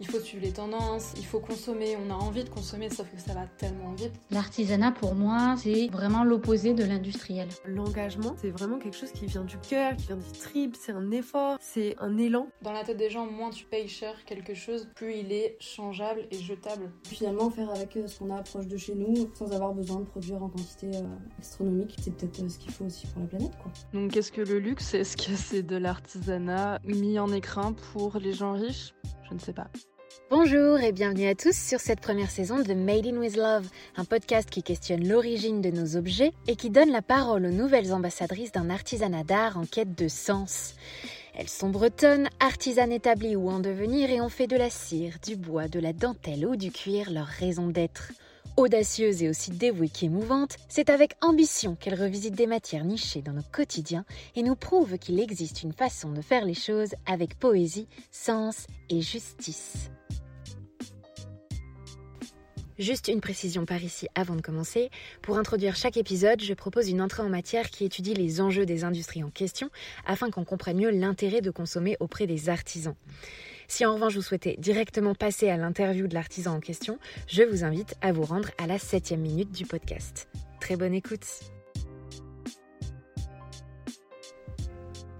il faut suivre les tendances, il faut consommer, on a envie de consommer, sauf que ça va tellement vite. L'artisanat, pour moi, c'est vraiment l'opposé de l'industriel. L'engagement, c'est vraiment quelque chose qui vient du cœur, qui vient du trip, c'est un effort, c'est un élan. Dans la tête des gens, moins tu payes cher quelque chose, plus il est changeable et jetable. Finalement, faire avec euh, ce qu'on a proche de chez nous, sans avoir besoin de produire en quantité euh, astronomique, c'est peut-être euh, ce qu'il faut aussi pour la planète. Quoi. Donc qu'est-ce que le luxe Est-ce que c'est de l'artisanat mis en écrin pour les gens riches? Je ne sais pas. Bonjour et bienvenue à tous sur cette première saison de Made in with Love, un podcast qui questionne l'origine de nos objets et qui donne la parole aux nouvelles ambassadrices d'un artisanat d'art en quête de sens. Elles sont bretonnes, artisanes établies ou en devenir et ont fait de la cire, du bois, de la dentelle ou du cuir leur raison d'être. Audacieuse et aussi dévouée qu'émouvante, c'est avec ambition qu'elle revisite des matières nichées dans nos quotidiens et nous prouve qu'il existe une façon de faire les choses avec poésie, sens et justice. Juste une précision par ici avant de commencer. Pour introduire chaque épisode, je propose une entrée en matière qui étudie les enjeux des industries en question afin qu'on comprenne mieux l'intérêt de consommer auprès des artisans. Si en revanche vous souhaitez directement passer à l'interview de l'artisan en question, je vous invite à vous rendre à la septième minute du podcast. Très bonne écoute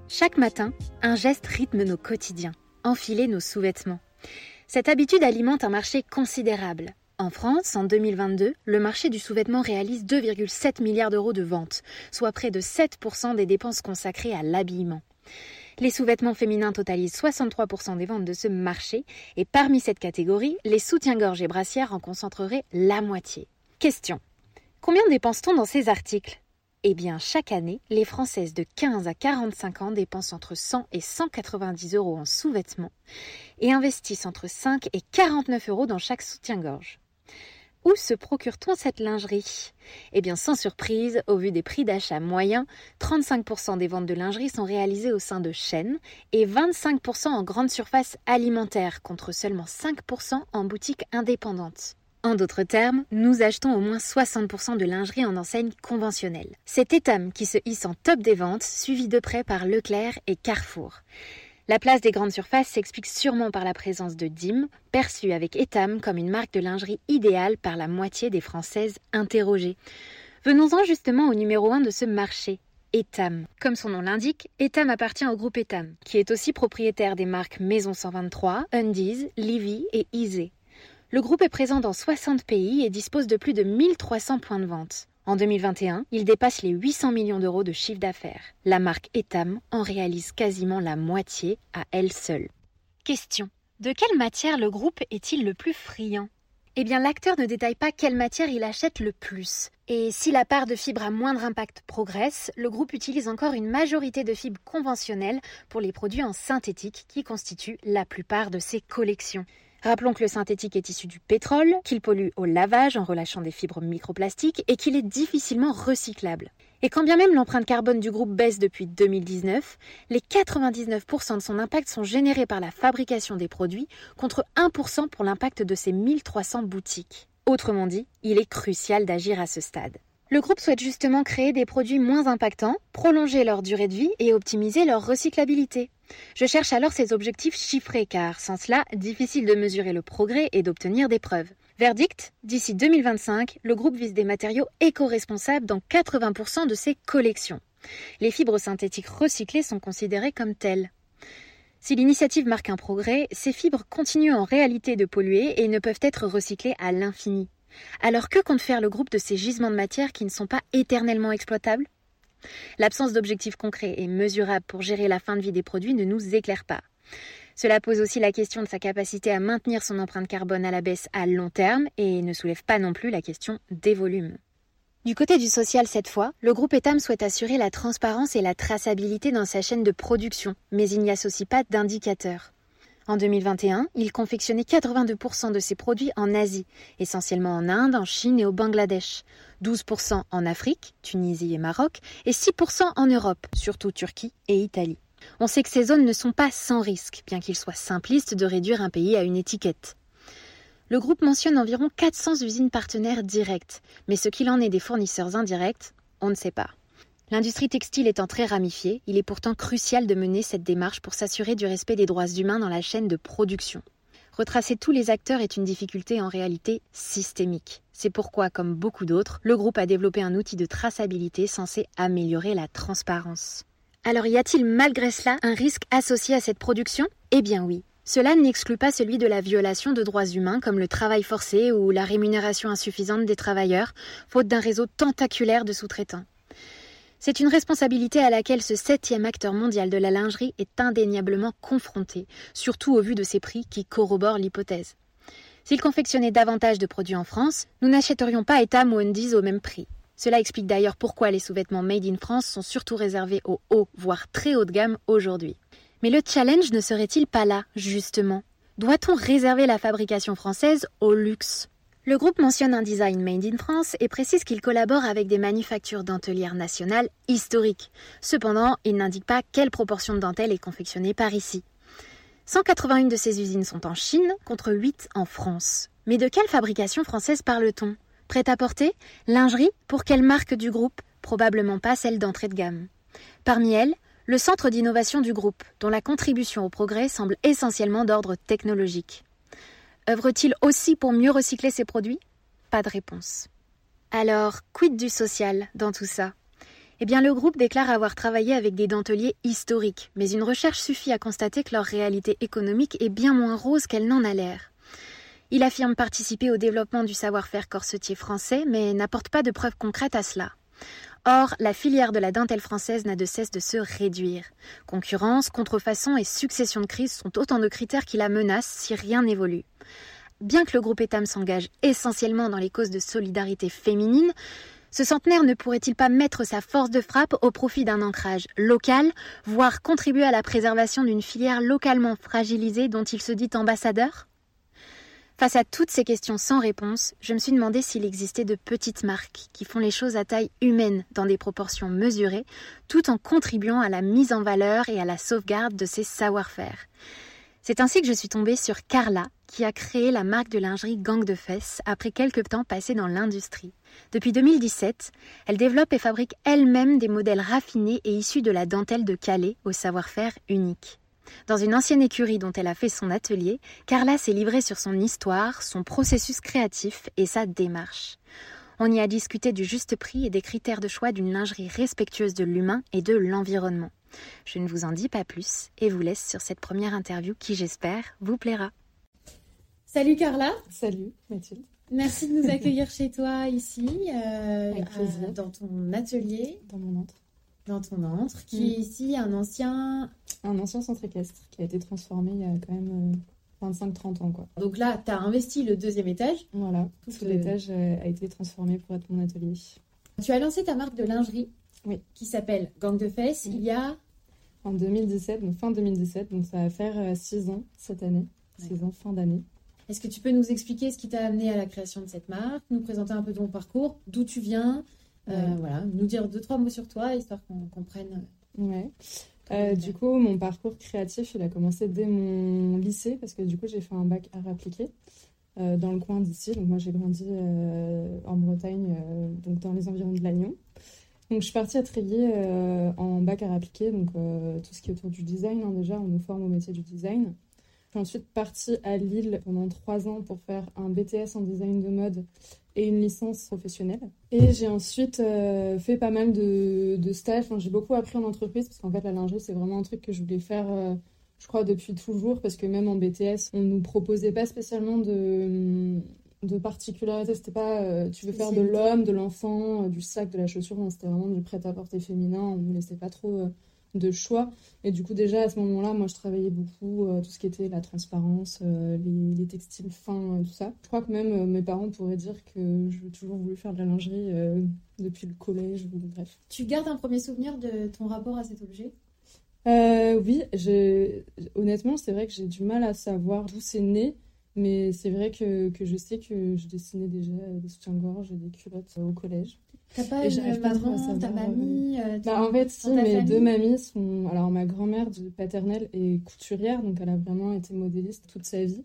Chaque matin, un geste rythme nos quotidiens, enfiler nos sous-vêtements. Cette habitude alimente un marché considérable. En France, en 2022, le marché du sous-vêtement réalise 2,7 milliards d'euros de ventes, soit près de 7% des dépenses consacrées à l'habillement. Les sous-vêtements féminins totalisent 63% des ventes de ce marché, et parmi cette catégorie, les soutiens-gorge et brassières en concentreraient la moitié. Question. Combien dépense-t-on dans ces articles? Eh bien, chaque année, les Françaises de 15 à 45 ans dépensent entre 100 et 190 euros en sous-vêtements et investissent entre 5 et 49 euros dans chaque soutien-gorge. Où se procure-t-on cette lingerie? Eh bien, sans surprise, au vu des prix d'achat moyens, 35% des ventes de lingerie sont réalisées au sein de chaînes et 25% en grande surface alimentaire, contre seulement 5% en boutique indépendante. En d'autres termes, nous achetons au moins 60% de lingerie en enseigne conventionnelle. C'est Etam qui se hisse en top des ventes, suivi de près par Leclerc et Carrefour. La place des grandes surfaces s'explique sûrement par la présence de Dim, perçue avec Etam comme une marque de lingerie idéale par la moitié des Françaises interrogées. Venons-en justement au numéro 1 de ce marché, Etam. Comme son nom l'indique, Etam appartient au groupe Etam, qui est aussi propriétaire des marques Maison 123, Undies, Livy et Isée. Le groupe est présent dans 60 pays et dispose de plus de 1300 points de vente. En 2021, il dépasse les 800 millions d'euros de chiffre d'affaires. La marque Etam en réalise quasiment la moitié à elle seule. Question. De quelle matière le groupe est-il le plus friand? Eh bien, l'acteur ne détaille pas quelle matière il achète le plus. Et si la part de fibres à moindre impact progresse, le groupe utilise encore une majorité de fibres conventionnelles pour les produits en synthétique qui constituent la plupart de ses collections. Rappelons que le synthétique est issu du pétrole, qu'il pollue au lavage en relâchant des fibres microplastiques et qu'il est difficilement recyclable. Et quand bien même l'empreinte carbone du groupe baisse depuis 2019, les 99% de son impact sont générés par la fabrication des produits contre 1% pour l'impact de ses 1300 boutiques. Autrement dit, il est crucial d'agir à ce stade. Le groupe souhaite justement créer des produits moins impactants, prolonger leur durée de vie et optimiser leur recyclabilité. Je cherche alors ces objectifs chiffrés car sans cela, difficile de mesurer le progrès et d'obtenir des preuves. Verdict, d'ici 2025, le groupe vise des matériaux éco-responsables dans 80% de ses collections. Les fibres synthétiques recyclées sont considérées comme telles. Si l'initiative marque un progrès, ces fibres continuent en réalité de polluer et ne peuvent être recyclées à l'infini. Alors que compte faire le groupe de ces gisements de matière qui ne sont pas éternellement exploitables? L'absence d'objectifs concrets et mesurables pour gérer la fin de vie des produits ne nous éclaire pas. Cela pose aussi la question de sa capacité à maintenir son empreinte carbone à la baisse à long terme et ne soulève pas non plus la question des volumes. Du côté du social cette fois, le groupe Etam souhaite assurer la transparence et la traçabilité dans sa chaîne de production, mais il n'y associe pas d'indicateurs. En 2021, il confectionnait 82% de ses produits en Asie, essentiellement en Inde, en Chine et au Bangladesh, 12% en Afrique, Tunisie et Maroc, et 6% en Europe, surtout Turquie et Italie. On sait que ces zones ne sont pas sans risque, bien qu'il soit simpliste de réduire un pays à une étiquette. Le groupe mentionne environ 400 usines partenaires directes, mais ce qu'il en est des fournisseurs indirects, on ne sait pas. L'industrie textile étant très ramifiée, il est pourtant crucial de mener cette démarche pour s'assurer du respect des droits humains dans la chaîne de production. Retracer tous les acteurs est une difficulté en réalité systémique. C'est pourquoi, comme beaucoup d'autres, le groupe a développé un outil de traçabilité censé améliorer la transparence. Alors y a-t-il malgré cela un risque associé à cette production? Eh bien oui. Cela n'exclut pas celui de la violation de droits humains comme le travail forcé ou la rémunération insuffisante des travailleurs, faute d'un réseau tentaculaire de sous-traitants. C'est une responsabilité à laquelle ce septième acteur mondial de la lingerie est indéniablement confronté, surtout au vu de ses prix qui corroborent l'hypothèse. S'il confectionnait davantage de produits en France, nous n'achèterions pas Etam ou Undies au même prix. Cela explique d'ailleurs pourquoi les sous-vêtements made in France sont surtout réservés au haut, voire très haut de gamme aujourd'hui. Mais le challenge ne serait-il pas là, justement? Doit-on réserver la fabrication française au luxe? Le groupe mentionne un design made in France et précise qu'il collabore avec des manufactures dentelières nationales historiques. Cependant, il n'indique pas quelle proportion de dentelle est confectionnée par ici. 181 de ces usines sont en Chine contre 8 en France. Mais de quelle fabrication française parle-t-on? Prêt-à-porter Lingerie? Pour quelle marque du groupe? Probablement pas celle d'entrée de gamme. Parmi elles, le centre d'innovation du groupe, dont la contribution au progrès semble essentiellement d'ordre technologique. Œuvre-t-il aussi pour mieux recycler ses produits? Pas de réponse. Alors, quid du social dans tout ça? Eh bien, le groupe déclare avoir travaillé avec des denteliers historiques, mais une recherche suffit à constater que leur réalité économique est bien moins rose qu'elle n'en a l'air. Il affirme participer au développement du savoir-faire corsetier français, mais n'apporte pas de preuves concrètes à cela. Or, la filière de la dentelle française n'a de cesse de se réduire. Concurrence, contrefaçon et succession de crises sont autant de critères qui la menacent si rien n'évolue. Bien que le groupe Etam s'engage essentiellement dans les causes de solidarité féminine, ce centenaire ne pourrait-il pas mettre sa force de frappe au profit d'un ancrage local, voire contribuer à la préservation d'une filière localement fragilisée dont il se dit ambassadeur? Face à toutes ces questions sans réponse, je me suis demandé s'il existait de petites marques qui font les choses à taille humaine dans des proportions mesurées, tout en contribuant à la mise en valeur et à la sauvegarde de ces savoir-faire. C'est ainsi que je suis tombée sur Carla, qui a créé la marque de lingerie Gang de Fesses après quelques temps passés dans l'industrie. Depuis 2017, elle développe et fabrique elle-même des modèles raffinés et issus de la dentelle de Calais au savoir-faire unique. Dans une ancienne écurie dont elle a fait son atelier, Carla s'est livrée sur son histoire, son processus créatif et sa démarche. On y a discuté du juste prix et des critères de choix d'une lingerie respectueuse de l'humain et de l'environnement. Je ne vous en dis pas plus et vous laisse sur cette première interview qui, j'espère, vous plaira. Salut Carla. Salut Mathilde. Merci de nous accueillir chez toi ici, euh, Avec plaisir. euh, dans ton atelier, Dans mon entre. Dans ton antre, qui est Mm. ici un ancien. Un ancien centre équestre qui a été transformé il y a quand même euh, 25-30 ans quoi. Donc là, tu as investi le deuxième étage. Voilà, Tout l'étage euh, a été transformé pour être mon atelier. Tu as lancé ta marque de lingerie Oui. qui s'appelle Gang de Fesses il y a. En 2017, donc fin 2017, donc ça va faire 6 ans cette année. 6 ans, fin d'année. Est-ce que tu peux nous expliquer ce qui t'a amené à la création de cette marque, nous présenter un peu ton parcours, d'où tu viens, euh, Ouais. voilà, nous dire deux trois mots sur toi, histoire qu'on comprenne. Ouais. comment Euh, du coup, mon parcours créatif, il a commencé dès mon lycée parce que du coup, j'ai fait un bac art appliqué euh, dans le coin d'ici. Donc moi, j'ai grandi euh, en Bretagne, euh, donc dans les environs de Lannion. Donc je suis partie à Tréguier euh, en bac art appliqué, donc euh, tout ce qui est autour du design. hein, déjà, on nous forme au métier du design. Je suis ensuite partie à Lille pendant trois ans pour faire un BTS en design de mode et une licence professionnelle. Et j'ai ensuite euh, fait pas mal de, de stages. Enfin, j'ai beaucoup appris en entreprise parce qu'en fait, la lingerie, c'est vraiment un truc que je voulais faire, euh, je crois, depuis toujours. Parce que même en BTS, on nous proposait pas spécialement de, de particularité. C'était pas euh, tu veux faire de l'homme, de l'enfant, du sac, de la chaussure. C'était vraiment du prêt-à-porter féminin. On nous laissait pas trop. De choix. Et du coup, déjà à ce moment-là, moi je travaillais beaucoup euh, tout ce qui était la transparence, euh, les, les textiles fins, euh, tout ça. Je crois que même euh, mes parents pourraient dire que j'ai toujours voulu faire de la lingerie depuis le collège, bref. Tu gardes un premier souvenir de ton rapport à cet objet? Oui, honnêtement, c'est vrai que j'ai du mal à savoir d'où c'est né. Mais c'est vrai que, que je sais que je dessinais déjà des soutiens-gorge et des culottes euh, au collège. T'as pas Et une pas maman, ta savoir, mamie euh, ton- Bah, en fait, si, ta mes famille deux mamies sont. Alors, ma grand-mère du paternelle est couturière, donc elle a vraiment été modéliste toute sa vie.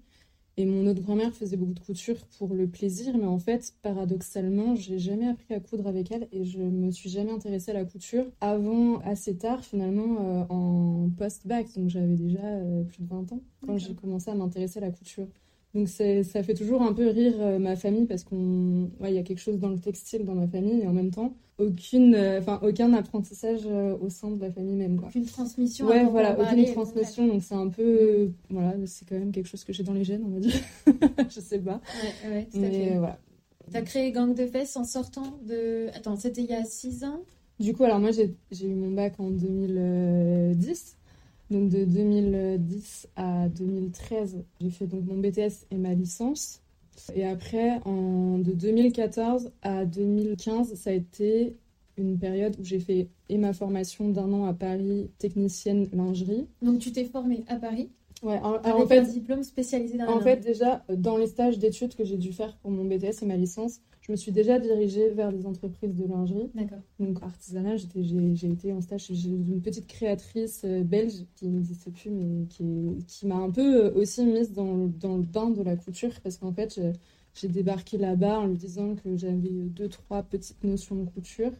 Et mon autre grand-mère faisait beaucoup de couture pour le plaisir, mais en fait, paradoxalement, j'ai jamais appris à coudre avec elle et je me suis jamais intéressée à la couture avant assez tard, finalement, euh, en post-bac. Donc j'avais déjà euh, plus de 20 ans quand j'ai commencé à m'intéresser à la couture. Donc ça fait toujours un peu rire euh, ma famille parce qu'on, ouais, il y a quelque chose dans le textile dans ma famille et en même temps aucune, enfin aucun apprentissage au sein de la famille même quoi. Aucune transmission. Ouais, voilà, aucune transmission. Donc c'est un peu, voilà, c'est quand même quelque chose que j'ai dans les gènes, on va dire. je sais pas. Ouais, ouais, tout à fait. voilà. T'as créé Gang de Fesses en sortant de, attends, c'était il y a 6 ans? Du coup, alors moi j'ai eu mon bac en 2010. Donc de 2010 à 2013, j'ai fait donc mon BTS et ma licence. Et après, en, de 2014 à 2015, ça a été une période où j'ai fait et ma formation d'un an à Paris, technicienne lingerie. Donc tu t'es formée à Paris? Ouais, en, en fait, un diplôme spécialisé dans En fait, déjà, dans les stages d'études que j'ai dû faire pour mon BTS et ma licence, je me suis déjà dirigée vers des entreprises de lingerie. D'accord. Donc artisanat, j'ai été en stage chez une petite créatrice euh, belge qui n'existe plus, mais qui, qui m'a un peu euh, aussi mise dans, dans, le bain de la couture parce qu'en fait, j'ai débarqué là-bas en lui disant que j'avais deux, trois petites notions de couture.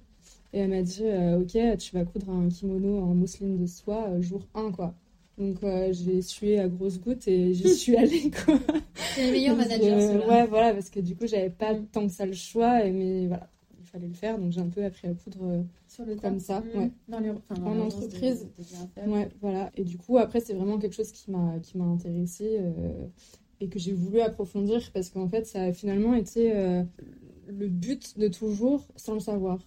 Et elle m'a dit, euh, ok, tu vas coudre un kimono en mousseline de soie jour 1, quoi. Donc j'ai sué à grosses gouttes et j'y suis allée quoi. C'est le meilleur manager. Euh, ouais voilà parce que du coup j'avais pas mm. tant que ça le choix mais voilà il fallait le faire donc j'ai un peu appris à coudre euh, Sur le comme ça mm. ouais. dans, en entreprise. ouais voilà et du coup après c'est vraiment quelque chose qui m'a qui m'a intéressée euh, et que j'ai voulu approfondir parce qu'en fait ça a finalement été le but de toujours sans le savoir.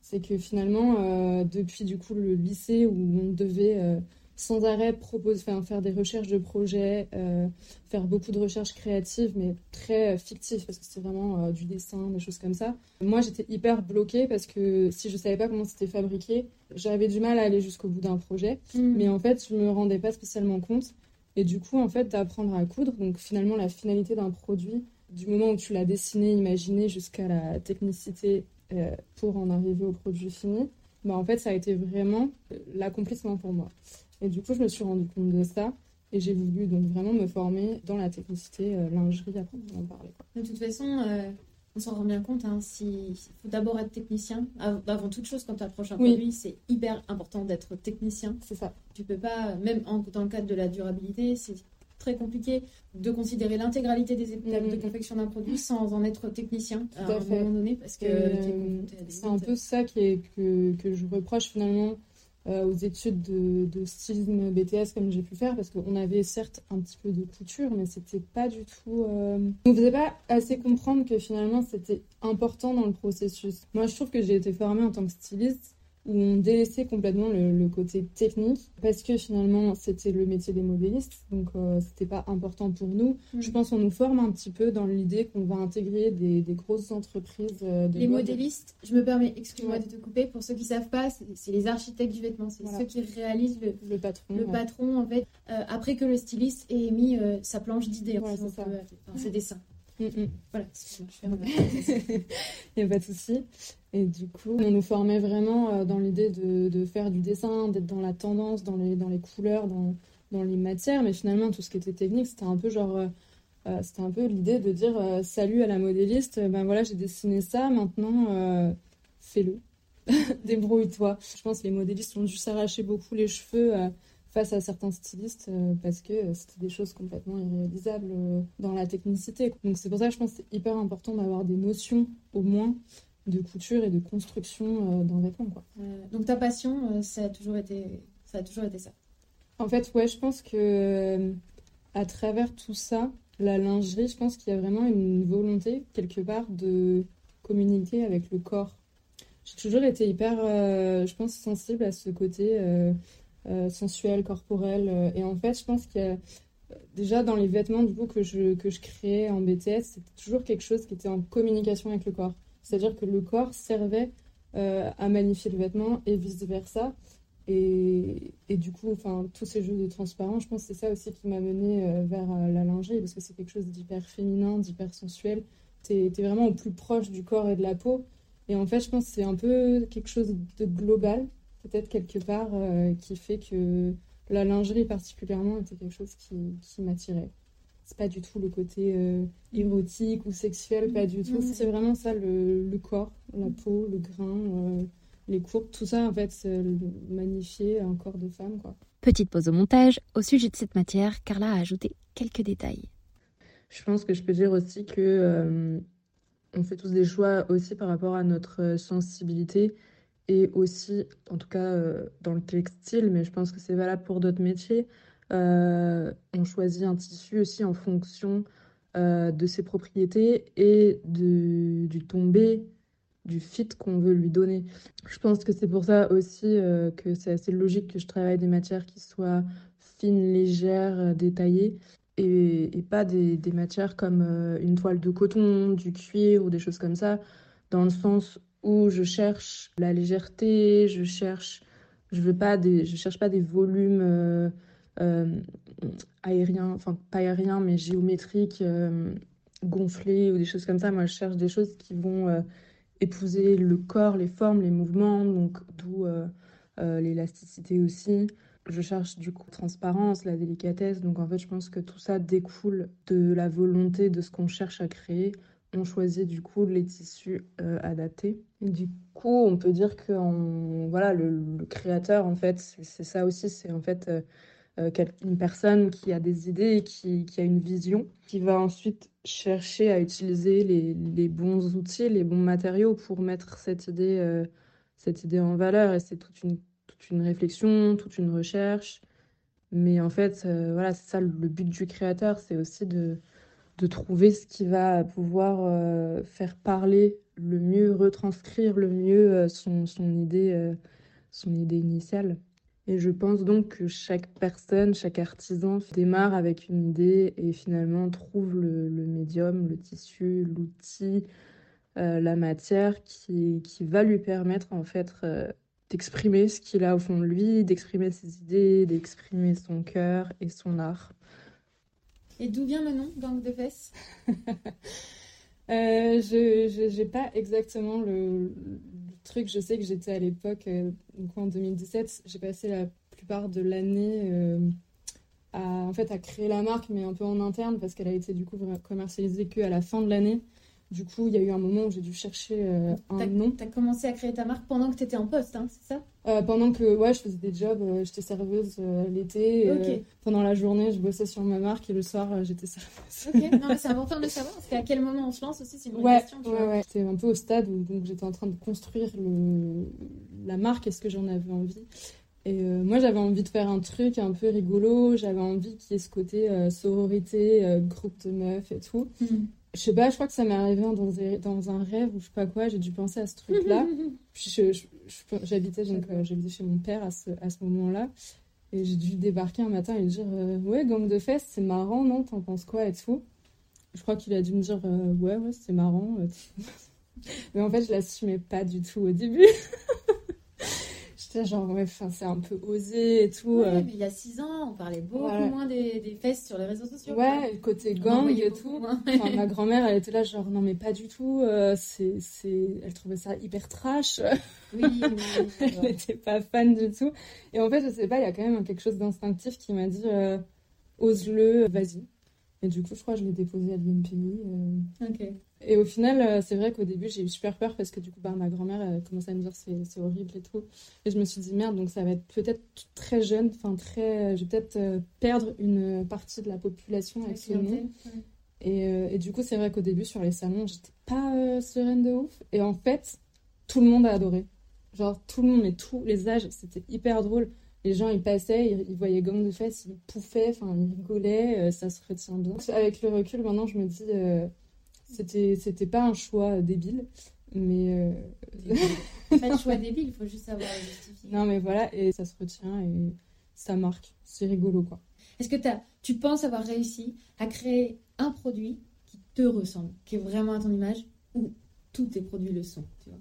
C'est que finalement depuis du coup le lycée où on devait sans arrêt propose, faire des recherches de projets, euh, faire beaucoup de recherches créatives, mais très euh, fictives, parce que c'est vraiment euh, du dessin, des choses comme ça. Moi, j'étais hyper bloquée parce que si je savais pas comment c'était fabriqué, j'avais du mal à aller jusqu'au bout d'un projet. Mm. Mais en fait, je me rendais pas spécialement compte. Et du coup, en fait, d'apprendre à coudre, donc finalement, la finalité d'un produit, du moment où tu l'as dessiné, imaginé, jusqu'à la technicité pour en arriver au produit fini, bah, en fait, ça a été vraiment l'accomplissement pour moi. Et du coup, je me suis rendu compte de ça. Et j'ai voulu donc vraiment me former dans la technicité euh, lingerie à proprement parler. De toute façon, euh, on s'en rend bien compte. Hein, il faut d'abord être technicien. Avant toute chose, quand tu approches un produit, c'est hyper important d'être technicien. C'est ça. Tu peux pas, même dans le cadre de la durabilité, c'est très compliqué de considérer l'intégralité des étapes mm-hmm. de confection d'un produit sans en être technicien à, un moment donné parce que euh, c'est un peu ça qui est, que, que je reproche finalement aux études de, de, stylisme BTS comme j'ai pu faire parce qu'on avait certes un petit peu de couture mais c'était pas du tout euh... on faisait pas assez comprendre que finalement c'était important dans le processus. Moi je trouve que j'ai été formée en tant que styliste où on délaissait complètement le, côté technique parce que finalement c'était le métier des modélistes donc euh, c'était pas important pour nous. Mm. je pense qu'on nous forme un petit peu dans l'idée qu'on va intégrer des, des grosses entreprises euh, les modélistes je me permets excuse-moi de te couper pour ceux qui savent pas c'est les architectes du vêtement c'est ceux qui réalisent le, le patron le patron en fait. Euh, après que le styliste ait mis sa planche d'idées ses dessins Mm, mm. Voilà, Il n'y a pas de souci. Et du coup, on nous formait vraiment euh, dans l'idée de, de, faire du dessin, d'être dans la tendance, dans les, dans les couleurs, dans, dans les matières. Mais finalement, tout ce qui était technique, c'était un peu genre. Euh, euh, c'était un peu l'idée de dire salut à la modéliste, ben voilà, j'ai dessiné ça, maintenant fais-le. Débrouille-toi. Je pense que les modélistes ont dû s'arracher beaucoup les cheveux face à certains stylistes euh, parce que euh, c'était des choses complètement irréalisables euh, dans la technicité. Donc c'est pour ça que je pense que c'est hyper important d'avoir des notions au moins de couture et de construction d'un vêtement. Quoi. donc ta passion, ça, a toujours été, ça a toujours été ça En fait, ouais, je pense que à travers tout ça, la lingerie, je pense qu'il y a vraiment une volonté quelque part de communiquer avec le corps. J'ai toujours été hyper, je pense, sensible à ce côté euh, sensuelle, corporelle. Euh, et en fait, je pense que euh, déjà dans les vêtements du coup que je, que je créais en BTS, c'était toujours quelque chose qui était en communication avec le corps. C'est-à-dire que le corps servait à magnifier le vêtement et vice-versa. Et, et, du coup, enfin, tous ces jeux de transparence, je pense que c'est ça aussi qui m'a mené vers la lingerie, parce que c'est quelque chose d'hyper féminin, d'hyper sensuel. Tu es, vraiment au plus proche du corps et de la peau. Et en fait, je pense que c'est un peu quelque chose de global peut-être quelque part euh, qui fait que la lingerie particulièrement était quelque chose qui, qui m'attirait. c'est pas du tout le côté euh, érotique ou sexuel, pas du tout. C'est vraiment ça, le, le, corps, la peau, le grain, euh, les courbes, tout ça, en fait, magnifier un corps de femme, quoi. Petite pause au montage. Au sujet de cette matière, Carla a ajouté quelques détails. Je pense que je peux dire aussi que euh, on fait tous des choix aussi par rapport à notre sensibilité et aussi, en tout cas dans le textile, mais je pense que c'est valable pour d'autres métiers. Euh, on choisit un tissu aussi en fonction euh, de ses propriétés et du tombé, du fit qu'on veut lui donner. Je pense que c'est pour ça aussi euh, que c'est assez logique que je travaille des matières qui soient fines, légères, détaillées. Et, pas des, matières comme une toile de coton, du cuir ou des choses comme ça, dans le sens où je cherche la légèreté, je cherche, je veux pas des, je cherche pas des volumes euh, aérien, enfin pas aérien, mais géométrique, euh, gonflé ou des choses comme ça. Moi, je cherche des choses qui vont euh, épouser le corps, les formes, les mouvements, donc d'où l'élasticité aussi. Je cherche du coup transparence, la délicatesse. Donc en fait, je pense que tout ça découle de la volonté de ce qu'on cherche à créer. On choisit du coup les tissus adaptés. Et du coup, on peut dire que voilà, le, créateur, en fait, c'est ça aussi. C'est en fait euh, une personne qui a des idées, qui, qui, a une vision, qui va ensuite chercher à utiliser les, bons outils, les bons matériaux pour mettre cette idée, euh, cette idée en valeur. Et c'est toute une, toute une réflexion, toute une recherche. Mais en fait, euh, voilà, c'est ça le but du créateur, c'est aussi de, de trouver ce qui va pouvoir faire parler le mieux, retranscrire le mieux son, son idée, son idée initiale. Et je pense donc que chaque personne, chaque artisan démarre avec une idée et finalement trouve le, médium, le tissu, l'outil, euh, la matière qui, qui, va lui permettre en fait euh, d'exprimer ce qu'il a au fond de lui, d'exprimer ses idées, d'exprimer son cœur et son art. Et d'où vient le nom, Gang de Fesses euh, Je n'ai pas exactement le, truc, je sais que j'étais à l'époque, euh, en 2017, j'ai passé la plupart de l'année euh, à, en fait, à créer la marque, mais un peu en interne, parce qu'elle a été du coup commercialisée qu'à la fin de l'année. Du coup, il y a eu un moment où j'ai dû chercher euh, un nom. Tu as commencé à créer ta marque pendant que tu étais en poste, hein, c'est ça? Euh, Pendant que ouais, je faisais des jobs, euh, j'étais serveuse l'été. pendant la journée, je bossais sur ma marque et le soir, j'étais serveuse. Ok, non, c'est important de savoir parce qu'à quel moment on se lance aussi, c'est une ouais, question. ouais, ouais. C'était un peu au stade où j'étais en train de construire le... la marque. Est-ce que j'en avais envie et moi, j'avais envie de faire un truc un peu rigolo. J'avais envie qu'il y ait ce côté sororité, groupe de meufs et tout. Mhm je sais pas, je crois que ça m'est arrivé dans, dans, un rêve ou je sais pas quoi, j'ai dû penser à ce truc-là. j'habitais euh, j'habitais chez mon père à ce, à ce moment-là. Et j'ai dû débarquer un matin et lui dire euh, Ouais, gang de fesses, c'est marrant, non? T'en penses quoi et tout? Je crois qu'il a dû me dire euh, Ouais, ouais, c'est marrant. Mais en fait, je l'assumais pas du tout au début. genre, ouais, c'est un peu osé et tout. Ouais, euh. mais il y a six ans, on parlait beaucoup moins des, des, fesses sur les réseaux sociaux. Ouais, le côté gang et tout. ma grand-mère, elle était là, genre, non, mais pas du tout. Euh, c'est, c'est... Elle trouvait ça hyper trash. Oui, elle n'était pas fan du tout. Et en fait, je sais pas, il y a quand même quelque chose d'instinctif qui m'a dit, euh, ose-le, vas-y. Et du coup, je crois que je l'ai déposé à l'INPI. Ok. Et au final, euh, c'est vrai qu'au début, j'ai eu super peur parce que du coup, bah, ma grand-mère a commencé à me dire c'est, horrible et tout. Et je me suis dit merde, donc ça va être peut-être très jeune, enfin très. Je vais peut-être euh, perdre une partie de la population avec ce nom. Et, euh, et, du coup, c'est vrai qu'au début, sur les salons, j'étais pas sereine de ouf. Et en fait, tout le monde a adoré. Genre, tout le monde, mais tous les âges, c'était hyper drôle. Les gens, ils passaient, ils, voyaient gang de fesses, ils pouffaient, enfin, ils rigolaient, ça se retient bien. Avec le recul, maintenant, je me dis c'était, c'était pas un choix débile, mais. Euh... pas de choix débile, il faut juste savoir justifier. Non, mais voilà, et ça se retient et ça marque. C'est rigolo, quoi. Est-ce que as, tu penses avoir réussi à créer un produit qui te ressemble, qui est vraiment à ton image, ou tous tes produits le sont, tu vois?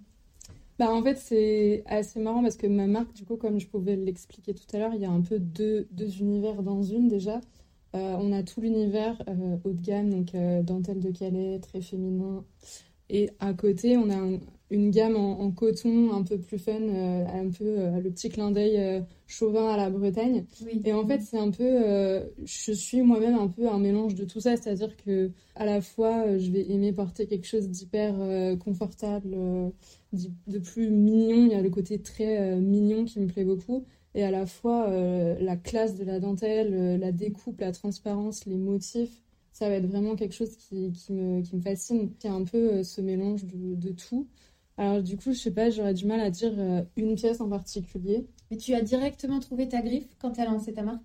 Bah en fait c'est assez marrant parce que ma marque du coup comme je pouvais l'expliquer tout à l'heure il y a un peu deux, deux univers dans une déjà on a tout l'univers euh, haut de gamme, donc euh, dentelle de Calais, très féminin, Et à côté, on a une gamme en, coton un peu plus fun, euh, un peu euh, le petit clin d'œil euh, chauvin à la Bretagne. Et en fait, c'est un peu, je suis moi-même un peu un mélange de tout ça, c'est-à-dire que à la fois, je vais aimer porter quelque chose d'hyper confortable, de plus mignon. Il y a le côté très mignon qui me plaît beaucoup. Et à la fois, la classe de la dentelle, la découpe, la transparence, les motifs ça va être vraiment quelque chose qui, qui, me, qui me fascine. Il a un peu ce mélange de, de tout. Alors du coup, je sais pas, j'aurais du mal à dire euh, une pièce en particulier. Mais tu as directement trouvé ta griffe quand tu as lancé ta marque?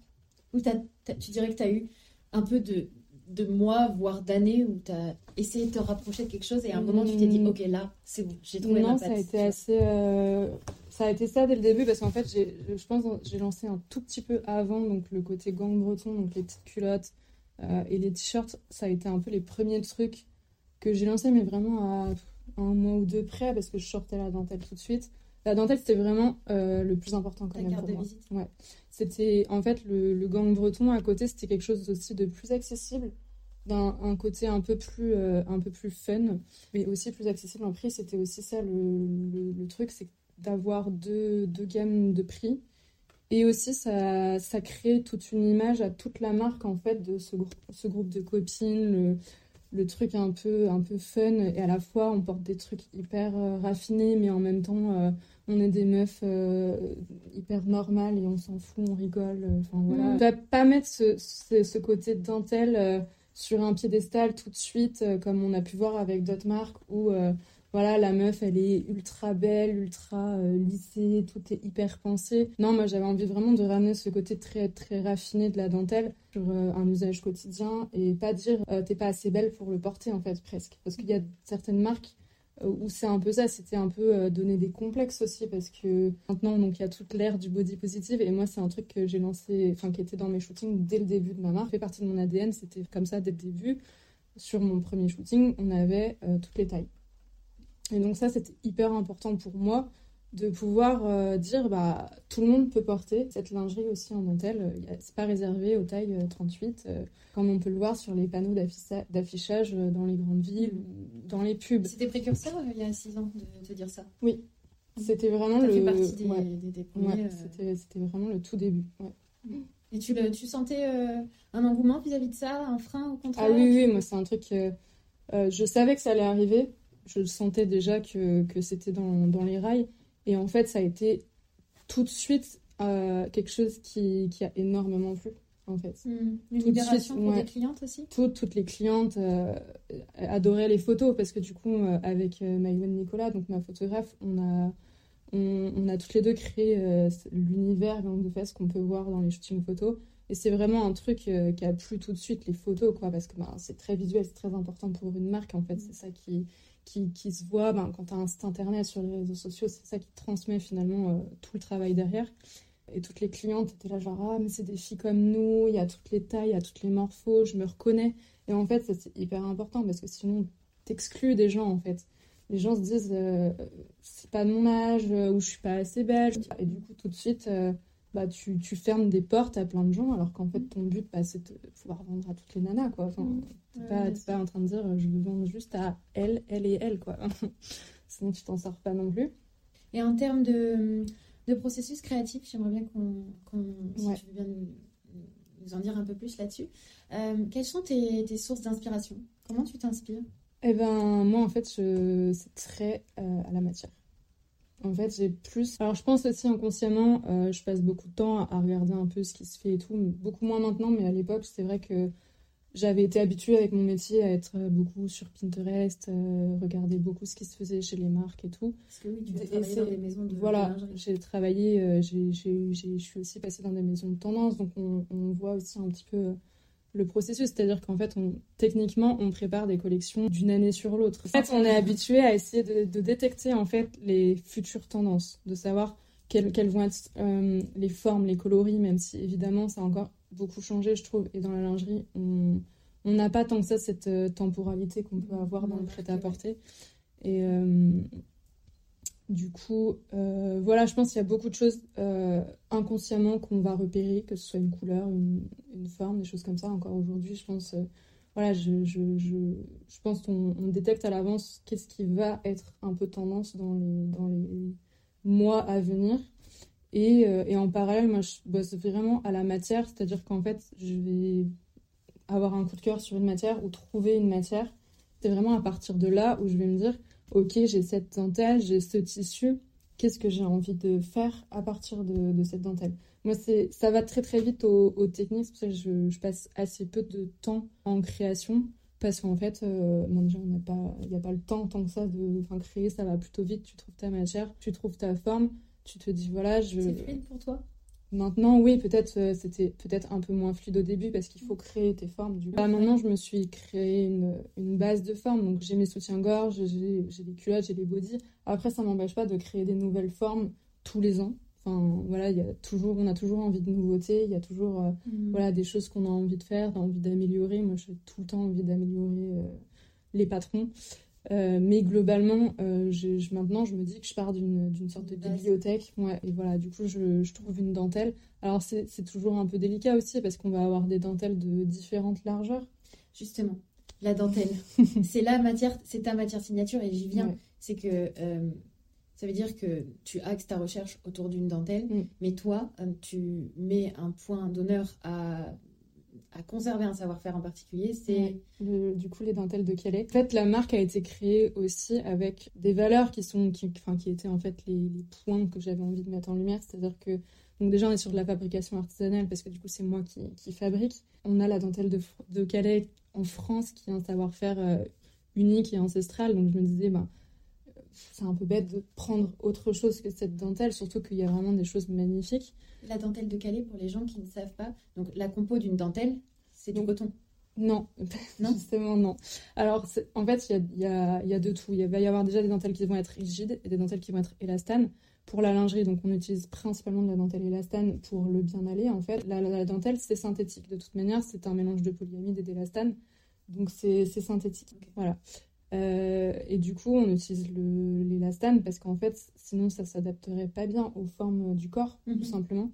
Ou tu dirais que tu as eu un peu de, de mois, voire d'années, où tu as essayé de te rapprocher de quelque chose et à un moment tu t'es dit, hmm. ok, là, c'est bon, j'ai trouvé non, ma patte. ça a été assez... Euh, ça a été ça dès le début parce qu'en fait, je pense j'ai lancé un tout petit peu avant, donc le côté gang breton, donc les petites culottes euh, et les t-shirts, ça a été un peu les premiers trucs que j'ai lancé, mais vraiment à un mois ou deux près parce que je sortais la dentelle tout de suite. La dentelle, c'était vraiment euh, le plus important quand même pour moi. Ouais. C'était en fait le, gang breton à côté, c'était quelque chose aussi de plus accessible, d'un un côté un peu plus euh, un peu plus fun, mais aussi plus accessible en prix. C'était aussi ça le, le, truc, c'est d'avoir deux, deux gammes de prix. Et aussi, ça, ça crée toute une image à toute la marque en fait de ce, ce groupe de copines, le, le truc un peu, un peu fun et à la fois on porte des trucs hyper euh, raffinés mais en même temps euh, on est des meufs euh, hyper normales et on s'en fout, on rigole. Enfin voilà. Mm. pas mettre ce, ce, côté dentelle sur un piédestal tout de suite comme on a pu voir avec d'autres marques où voilà, la meuf, elle est ultra belle, ultra euh, lissée, tout est hyper pensé. Non, moi, j'avais envie vraiment de ramener ce côté très, très raffiné de la dentelle sur euh, un usage quotidien et pas dire euh, t'es pas assez belle pour le porter, en fait, presque. Parce qu'il y a certaines marques où c'est un peu ça, c'était un peu donner des complexes aussi parce que maintenant, donc, il y a toute l'ère du body positive et moi, c'est un truc que j'ai lancé, enfin, qui était dans mes shootings dès le début de ma marque, fait partie de mon ADN, c'était comme ça dès le début. Sur mon premier shooting, on avait toutes les tailles. Et donc ça, c'était hyper important pour moi de pouvoir euh, dire bah tout le monde peut porter cette lingerie aussi en dentelle. C'est pas réservé aux tailles 38, euh, euh, comme on peut le voir sur les panneaux d'affichage dans les grandes villes ou dans les pubs. C'était précurseur il y a 6 ans de te dire ça? Oui, c'était vraiment le. Fait partie des, des, premiers. c'était vraiment le tout début. Et tu, le, tu sentais un engouement vis-à-vis de ça, un frein au contraire? Ah oui, oui, moi c'est un truc. je savais que ça allait arriver je sentais déjà que, que c'était dans, dans, les rails. Et en fait, ça a été tout de suite euh, quelque chose qui, qui, a énormément plu. En fait. Hmm. Une libération pour des clientes aussi? Toutes, toutes les clientes euh, adoraient les photos parce que du coup, euh, avec Maïwen Nicolas, donc ma photographe, on a, on, on a toutes les deux créé l'univers de fesses qu'on peut voir dans les shootings photos. Et c'est vraiment un truc qui a plu tout de suite, les photos, quoi, parce que ben, c'est très visuel, c'est très important pour une marque, en fait. Hmm. C'est ça qui, qui, se voit ben, quand tu as un site internet sur les réseaux sociaux, c'est ça qui transmet finalement euh, tout le travail derrière. Et toutes les clientes étaient là, genre, ah, mais c'est des filles comme nous, il y a toutes les tailles, il y a toutes les morphos, je me reconnais. Et en fait, c'est hyper important parce que sinon, t'exclus des gens en fait. Les gens se disent, euh, c'est pas mon âge, euh, ou je suis pas assez belle. Et du coup, tout de suite, bah, tu, tu, fermes des portes à plein de gens, alors qu'en fait, ton but, bah, c'est de pouvoir vendre à toutes les nanas, quoi. Enfin, mmh. t'es pas, pas, en train de dire, je veux vendre juste à elle, elle et elle, quoi. Sinon, tu t'en sors pas non plus. Et en termes de, de processus créatif, j'aimerais bien qu'on, si tu veux bien nous, en dire un peu plus là-dessus. Euh, quelles sont tes, tes sources d'inspiration? Comment tu t'inspires? Eh ben, moi, en fait, je... c'est très euh, à la matière. En fait, j'ai plus. Alors, je pense aussi inconsciemment, euh, je passe beaucoup de temps à regarder un peu ce qui se fait et tout. Beaucoup moins maintenant, mais à l'époque, c'est vrai que j'avais été habituée avec mon métier à être beaucoup sur Pinterest, euh, regarder beaucoup ce qui se faisait chez les marques et tout. Parce que oui, tu travaillé dans des maisons de Voilà, j'ai travaillé, euh, je suis aussi passée dans des maisons de tendance, donc on, on voit aussi un petit peu le processus, c'est-à-dire qu'en fait, techniquement, on prépare des collections d'une année sur l'autre. En fait, on est habitué à essayer de, détecter en fait les futures tendances, de savoir quelles, vont être euh, les formes, les coloris, même si évidemment ça a encore beaucoup changé, je trouve. Et dans la lingerie, on n'a pas tant que ça cette euh, temporalité qu'on peut avoir dans le prêt-à-porter. Et, euh, du coup, euh, voilà, je pense qu'il y a beaucoup de choses euh, inconsciemment qu'on va repérer, que ce soit une couleur, une, forme, des choses comme ça. Encore aujourd'hui, je pense, euh, voilà, je, je, je, je pense qu'on on détecte à l'avance qu'est-ce qui va être un peu tendance dans les, dans les mois à venir. Et, et en parallèle, moi, je bosse vraiment à la matière, c'est-à-dire qu'en fait, je vais avoir un coup de cœur sur une matière ou trouver une matière. C'est vraiment à partir de là où je vais me dire, ok, j'ai cette dentelle, j'ai ce tissu, qu'est-ce que j'ai envie de faire à partir de, cette dentelle? Moi, ça va très très vite aux, techniques, que je, passe assez peu de temps en création. Parce qu'en fait, euh, bon, déjà, il n'y a pas le temps tant que ça de créer, ça va plutôt vite. Tu trouves ta matière, tu trouves ta forme, tu te dis voilà, je. C'est fluide pour toi? Maintenant, oui, peut-être euh, c'était peut-être un peu moins fluide au début parce qu'il faut créer tes formes. Du coup. Là, maintenant, je me suis créé une, une base de forme. Donc, j'ai mes soutiens-gorge, j'ai les culottes, j'ai les bodys. Après, ça m'empêche pas de créer des nouvelles formes tous les ans. Enfin, voilà, il y a toujours, on a toujours envie de nouveautés. Il y a toujours euh, Mm. voilà, des choses qu'on a envie de faire, envie d'améliorer. Moi, j'ai tout le temps envie d'améliorer euh, les patrons. Euh, mais globalement, euh, je, je- maintenant, je me dis que je pars d'une sorte de bibliothèque. Ouais, et voilà, du coup, je, je trouve une dentelle. Alors, c'est c'est toujours un peu délicat aussi parce qu'on va avoir des dentelles de différentes largeurs. Justement, la dentelle. c'est la matière, c'est ta matière signature et j'y viens. Ouais. C'est que euh, ça veut dire que tu axes ta recherche autour d'une dentelle, Mm. mais toi, tu mets un point d'honneur à, à conserver un savoir-faire en particulier. C'est du coup, les dentelles de Calais. En fait, la marque a été créée aussi avec des valeurs qui sont, enfin, qui étaient en fait les, points que j'avais envie de mettre en lumière. C'est-à-dire que, donc déjà, on est sur de la fabrication artisanale parce que du coup, c'est moi qui, fabrique. On a la dentelle de, Calais en France qui est un savoir-faire euh, unique et ancestral. Donc, je me disais, ben, c'est un peu bête de prendre autre chose que cette dentelle, surtout qu'il y a vraiment des choses magnifiques. La dentelle de Calais pour les gens qui ne savent pas. Donc la compo d'une dentelle, c'est du coton. Non, Non justement non. Alors, en fait, il y y a- il y a de tout. Il va y avoir déjà des dentelles qui vont être rigides et des dentelles qui vont être élastanes. Pour la lingerie, donc on utilise principalement de la dentelle élastane pour le bien aller. En fait, la, la- la dentelle, c'est synthétique. De toute manière, c'est un mélange de polyamide et d'élastane. Donc, c'est c'est synthétique. Voilà. Euh, et du coup, on utilise l'élastane parce qu'en fait, sinon, ça s'adapterait pas bien aux formes du corps, Mhm. tout simplement.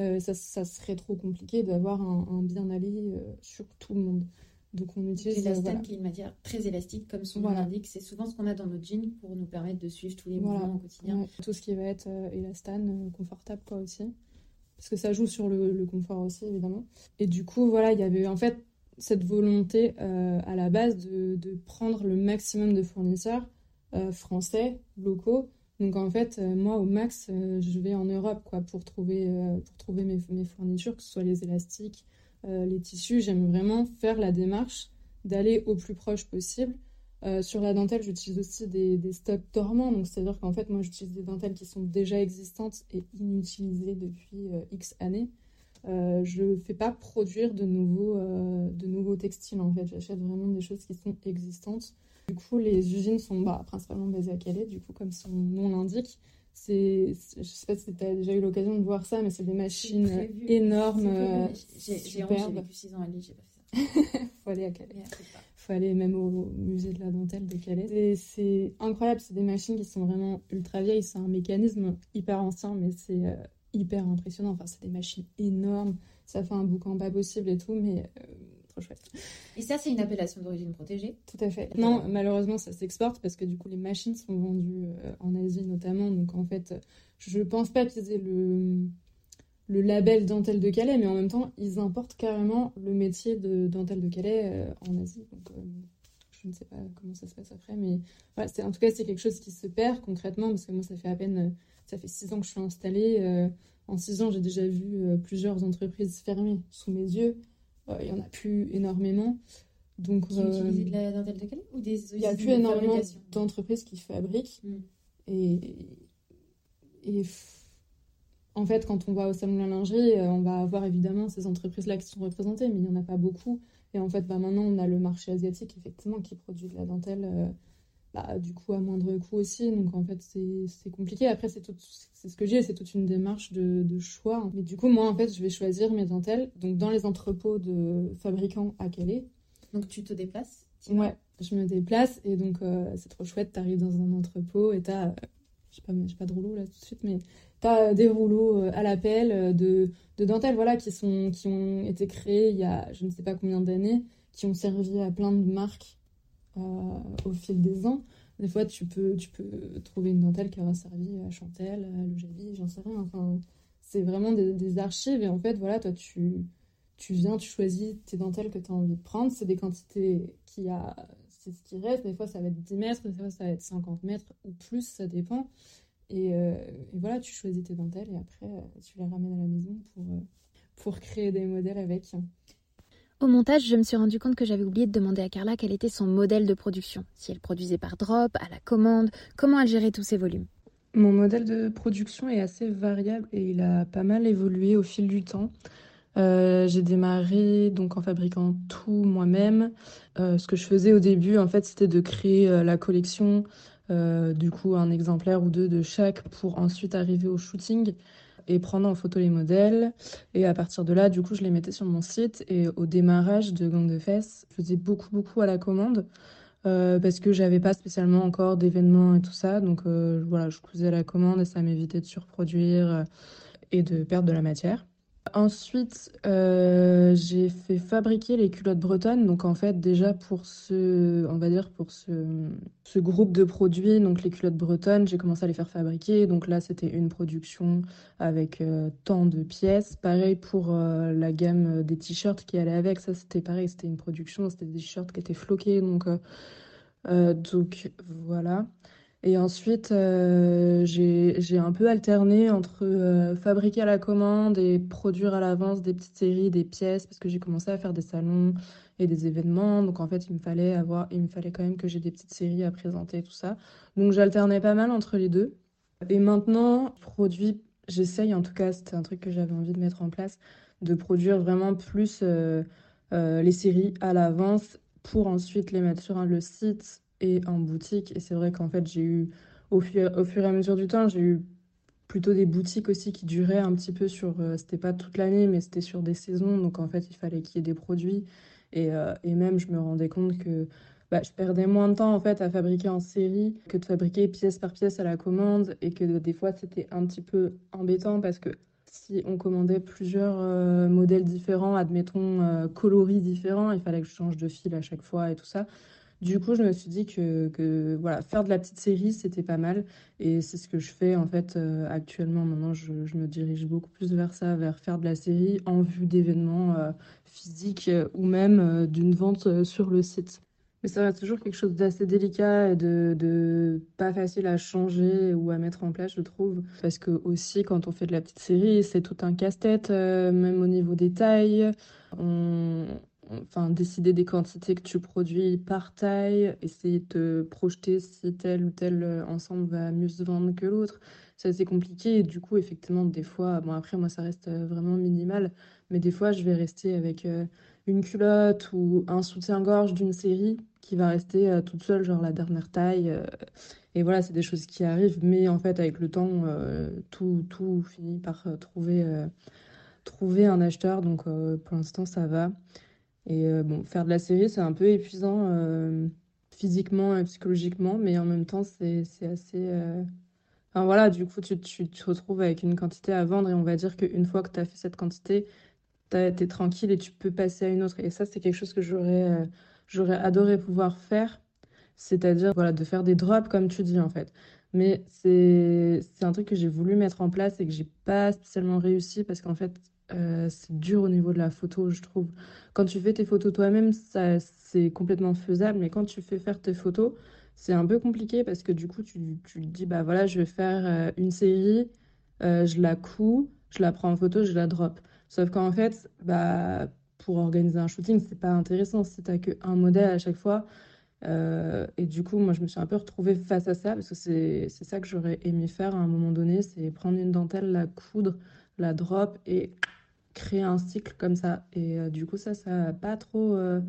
Euh, ça, ça serait trop compliqué d'avoir un, un bien aller euh, sur tout le monde. Donc on utilise L'élastane voilà. qui est une matière très élastique, comme son nom Voilà. l'indique. C'est souvent ce qu'on a dans nos jeans pour nous permettre de suivre tous les Voilà. mouvements au quotidien. Ouais. Tout ce qui va être élastane, confortable quoi aussi. Parce que ça joue sur le, le confort aussi évidemment. Et du coup voilà, il y avait en fait cette volonté euh, à la base de, de prendre le maximum de fournisseurs euh, français, locaux. Donc en fait, euh, moi au max, je vais en Europe quoi pour trouver, pour trouver mes, mes fournitures, que ce soit les élastiques, les tissus. J'aime vraiment faire la démarche d'aller au plus proche possible. Sur la dentelle, j'utilise aussi des, des stocks dormants. Donc c'est-à-dire qu'en fait, moi j'utilise des dentelles qui sont déjà existantes et inutilisées depuis X années. Euh, je fais pas produire de nouveaux, euh, de nouveaux textiles en fait. J'achète vraiment des choses qui sont existantes. Du coup, les usines sont bah, principalement basées à Calais, du coup, comme son nom l'indique. C'est, je sais pas si tu as déjà eu l'occasion de voir ça, mais c'est des machines C'est énormes, euh, J'ai j'ai honte, j'ai vécu 6 ans à Lille, j'ai pas fait ça. Faut aller à Calais. Pas. faut aller même au musée de la dentelle de Calais. C'est- C'est incroyable, c'est des machines qui sont vraiment ultra vieilles, c'est un mécanisme hyper ancien, mais c'est euh, hyper impressionnant. Enfin, c'est des machines énormes, ça fait un boucan pas possible et tout, mais euh, trop chouette. Et ça, c'est une appellation d'origine protégée? Tout à fait. Non, malheureusement, ça s'exporte parce que du coup, les machines sont vendues euh, en Asie notamment. Donc en fait, je pense pas qu'ils aient le, le label dentelle de Calais, mais en même temps, ils importent carrément le métier de dentelle de Calais euh, en Asie. Donc euh, je ne sais pas comment ça se passe après, mais voilà, c'est, en tout cas, c'est quelque chose qui se perd concrètement parce que moi, ça fait à peine, ça fait six ans que je suis installée. euh, en six ans, j'ai déjà vu euh, plusieurs entreprises fermer sous mes yeux. Euh, Il y en a plus énormément. Donc, Qui de la dentelle de Calais ou des il y a plus de énormément d'entreprises qui fabriquent. Mm. Et, en fait, quand on va au salon de la lingerie, on va avoir évidemment ces entreprises-là qui sont représentées, mais il n'y en a pas beaucoup. Et en fait, bah, maintenant, on a le marché asiatique, effectivement, qui produit de la dentelle, bah, du coup, à moindre coût aussi. Donc, en fait, c'est compliqué. Après, c'est tout- c'est ce que j'ai, c'est toute une démarche de, de choix. Mais du coup, moi, en fait, je vais choisir mes dentelles donc dans les entrepôts de fabricants à Calais. Donc tu te déplaces. Ouais, je me déplace et donc euh, c'est trop chouette. T'arrives dans un entrepôt et t'as, euh, je sais pas, pas de rouleau là tout de suite, mais t'as des rouleaux euh, à la pelle euh, de, de dentelles, voilà, qui sont, qui ont été créés il y a je ne sais pas combien d'années, qui ont servi à plein de marques au fil des ans. Des fois, tu peux, tu peux trouver une dentelle qui aura servi à Chantel, à Javi, j'en sais rien. Enfin, c'est vraiment des, archives. Et en fait, voilà, toi, tu, tu viens, tu choisis tes dentelles que tu as envie de prendre. C'est des quantités qui a. C'est ce qui reste. Des fois, ça va être 10 mètres, des fois, ça va être 50 mètres ou plus, ça dépend. Et, euh, et voilà, tu choisis tes dentelles et après, euh, tu les ramènes à la maison pour, euh, pour créer des modèles avec. Au montage, je me suis rendu compte que j'avais oublié de demander à Carla quel était son modèle de production. Si elle produisait par drop, à la commande, comment elle gérait tous ces volumes. Mon modèle de production est assez variable et il a pas mal évolué au fil du temps. Euh, j'ai démarré donc en fabriquant tout moi-même. Euh, ce que je faisais au début, en fait, c'était de créer euh, la collection, du coup un exemplaire ou deux de chaque pour ensuite arriver au shooting et prendre en photo les modèles. Et à partir de là, du coup, je les mettais sur mon site. Et au démarrage de Gang de Fesses, je faisais beaucoup, beaucoup à la commande. Euh, parce que j'avais pas spécialement encore d'événements et tout ça. Donc euh, voilà, je cousais à la commande et ça m'évitait de surproduire euh, et de perdre de la matière. Ensuite, euh, j'ai fait fabriquer les culottes bretonnes. Donc en fait, déjà pour ce, on va dire pour ce, ce groupe de produits, donc les culottes bretonnes, j'ai commencé à les faire fabriquer. Donc là, c'était une production avec euh, tant de pièces. Pareil pour euh, la gamme des t-shirts qui allait avec. Ça, c'était pareil, c'était une production. C'était des t-shirts qui étaient floqués. Donc, donc voilà. Et ensuite, euh, j'ai un peu alterné entre euh, fabriquer à la commande et produire à l'avance des petites séries, des pièces, parce que j'ai commencé à faire des salons et des événements. Donc en fait, il me fallait avoir, il me fallait quand même que j'ai des petites séries à présenter, tout ça. Donc j'alternais pas mal entre les deux. Et maintenant, produit, j'essaye, en tout cas, c'était un truc que j'avais envie de mettre en place, de produire vraiment plus euh, les séries à l'avance pour ensuite les mettre sur le site et en boutique. Et c'est vrai qu'en fait, j'ai eu, au fur, au fur et à mesure du temps, j'ai eu plutôt des boutiques aussi qui duraient un petit peu sur, euh, c'était pas toute l'année, mais c'était sur des saisons. Donc en fait, il fallait qu'il y ait des produits. Et, euh, et même, je me rendais compte que bah, je perdais moins de temps en fait à fabriquer en série que de fabriquer pièce par pièce à la commande. Et que des fois, c'était un petit peu embêtant parce que si on commandait plusieurs euh, modèles différents, admettons coloris différents, il fallait que je change de fil à chaque fois et tout ça. Du coup, je me suis dit que, voilà, faire de la petite série, c'était pas mal. Et c'est ce que je fais en fait euh, actuellement. Maintenant, je, me dirige beaucoup plus vers ça, vers faire de la série en vue d'événements euh, physiques euh, ou même d'une vente sur le site. Mais ça reste toujours quelque chose d'assez délicat et de, de, pas facile à changer ou à mettre en place, je trouve. Parce que aussi, quand on fait de la petite série, c'est tout un casse-tête, même au niveau des tailles. On, enfin, décider des quantités que tu produis par taille, essayer de te projeter si tel ou tel euh, ensemble va mieux se vendre que l'autre. C'est assez compliqué et du coup, effectivement, des fois, bon, après, moi, ça reste euh, vraiment minimal, mais des fois, je vais rester avec euh, une culotte ou un soutien-gorge d'une série qui va rester toute seule, genre la dernière taille. et voilà, c'est des choses qui arrivent, mais en fait, avec le temps, tout, tout finit par trouver, trouver un acheteur. Donc, pour l'instant, ça va. Et euh, bon, faire de la série, c'est un peu épuisant euh, physiquement et psychologiquement, mais en même temps, c'est assez. Euh, enfin voilà, du coup, tu, tu, te retrouves avec une quantité à vendre et on va dire qu'une fois que tu as fait cette quantité, tu es tranquille et tu peux passer à une autre. Et ça, c'est quelque chose que j'aurais adoré pouvoir faire, c'est-à-dire voilà, de faire des drops, comme tu dis en fait. Mais c'est un truc que j'ai voulu mettre en place et que j'ai pas spécialement réussi parce qu'en fait, euh, c'est dur au niveau de la photo, je trouve. Quand tu fais tes photos toi-même, ça, c'est complètement faisable, mais quand tu fais faire tes photos, c'est un peu compliqué parce que du coup, tu, te dis, bah voilà, je vais faire euh, une série, euh, je la couds, je la prends en photo, je la drop. Sauf qu'en fait, bah, pour organiser un shooting, c'est pas intéressant si t'as qu'un modèle à chaque fois. et du coup, moi, je me suis un peu retrouvée face à ça parce que c'est ça que j'aurais aimé faire à un moment donné, c'est prendre une dentelle, la coudre, la drop et créer un cycle comme ça. Et euh, du coup, ça, ça n'a pas trop euh,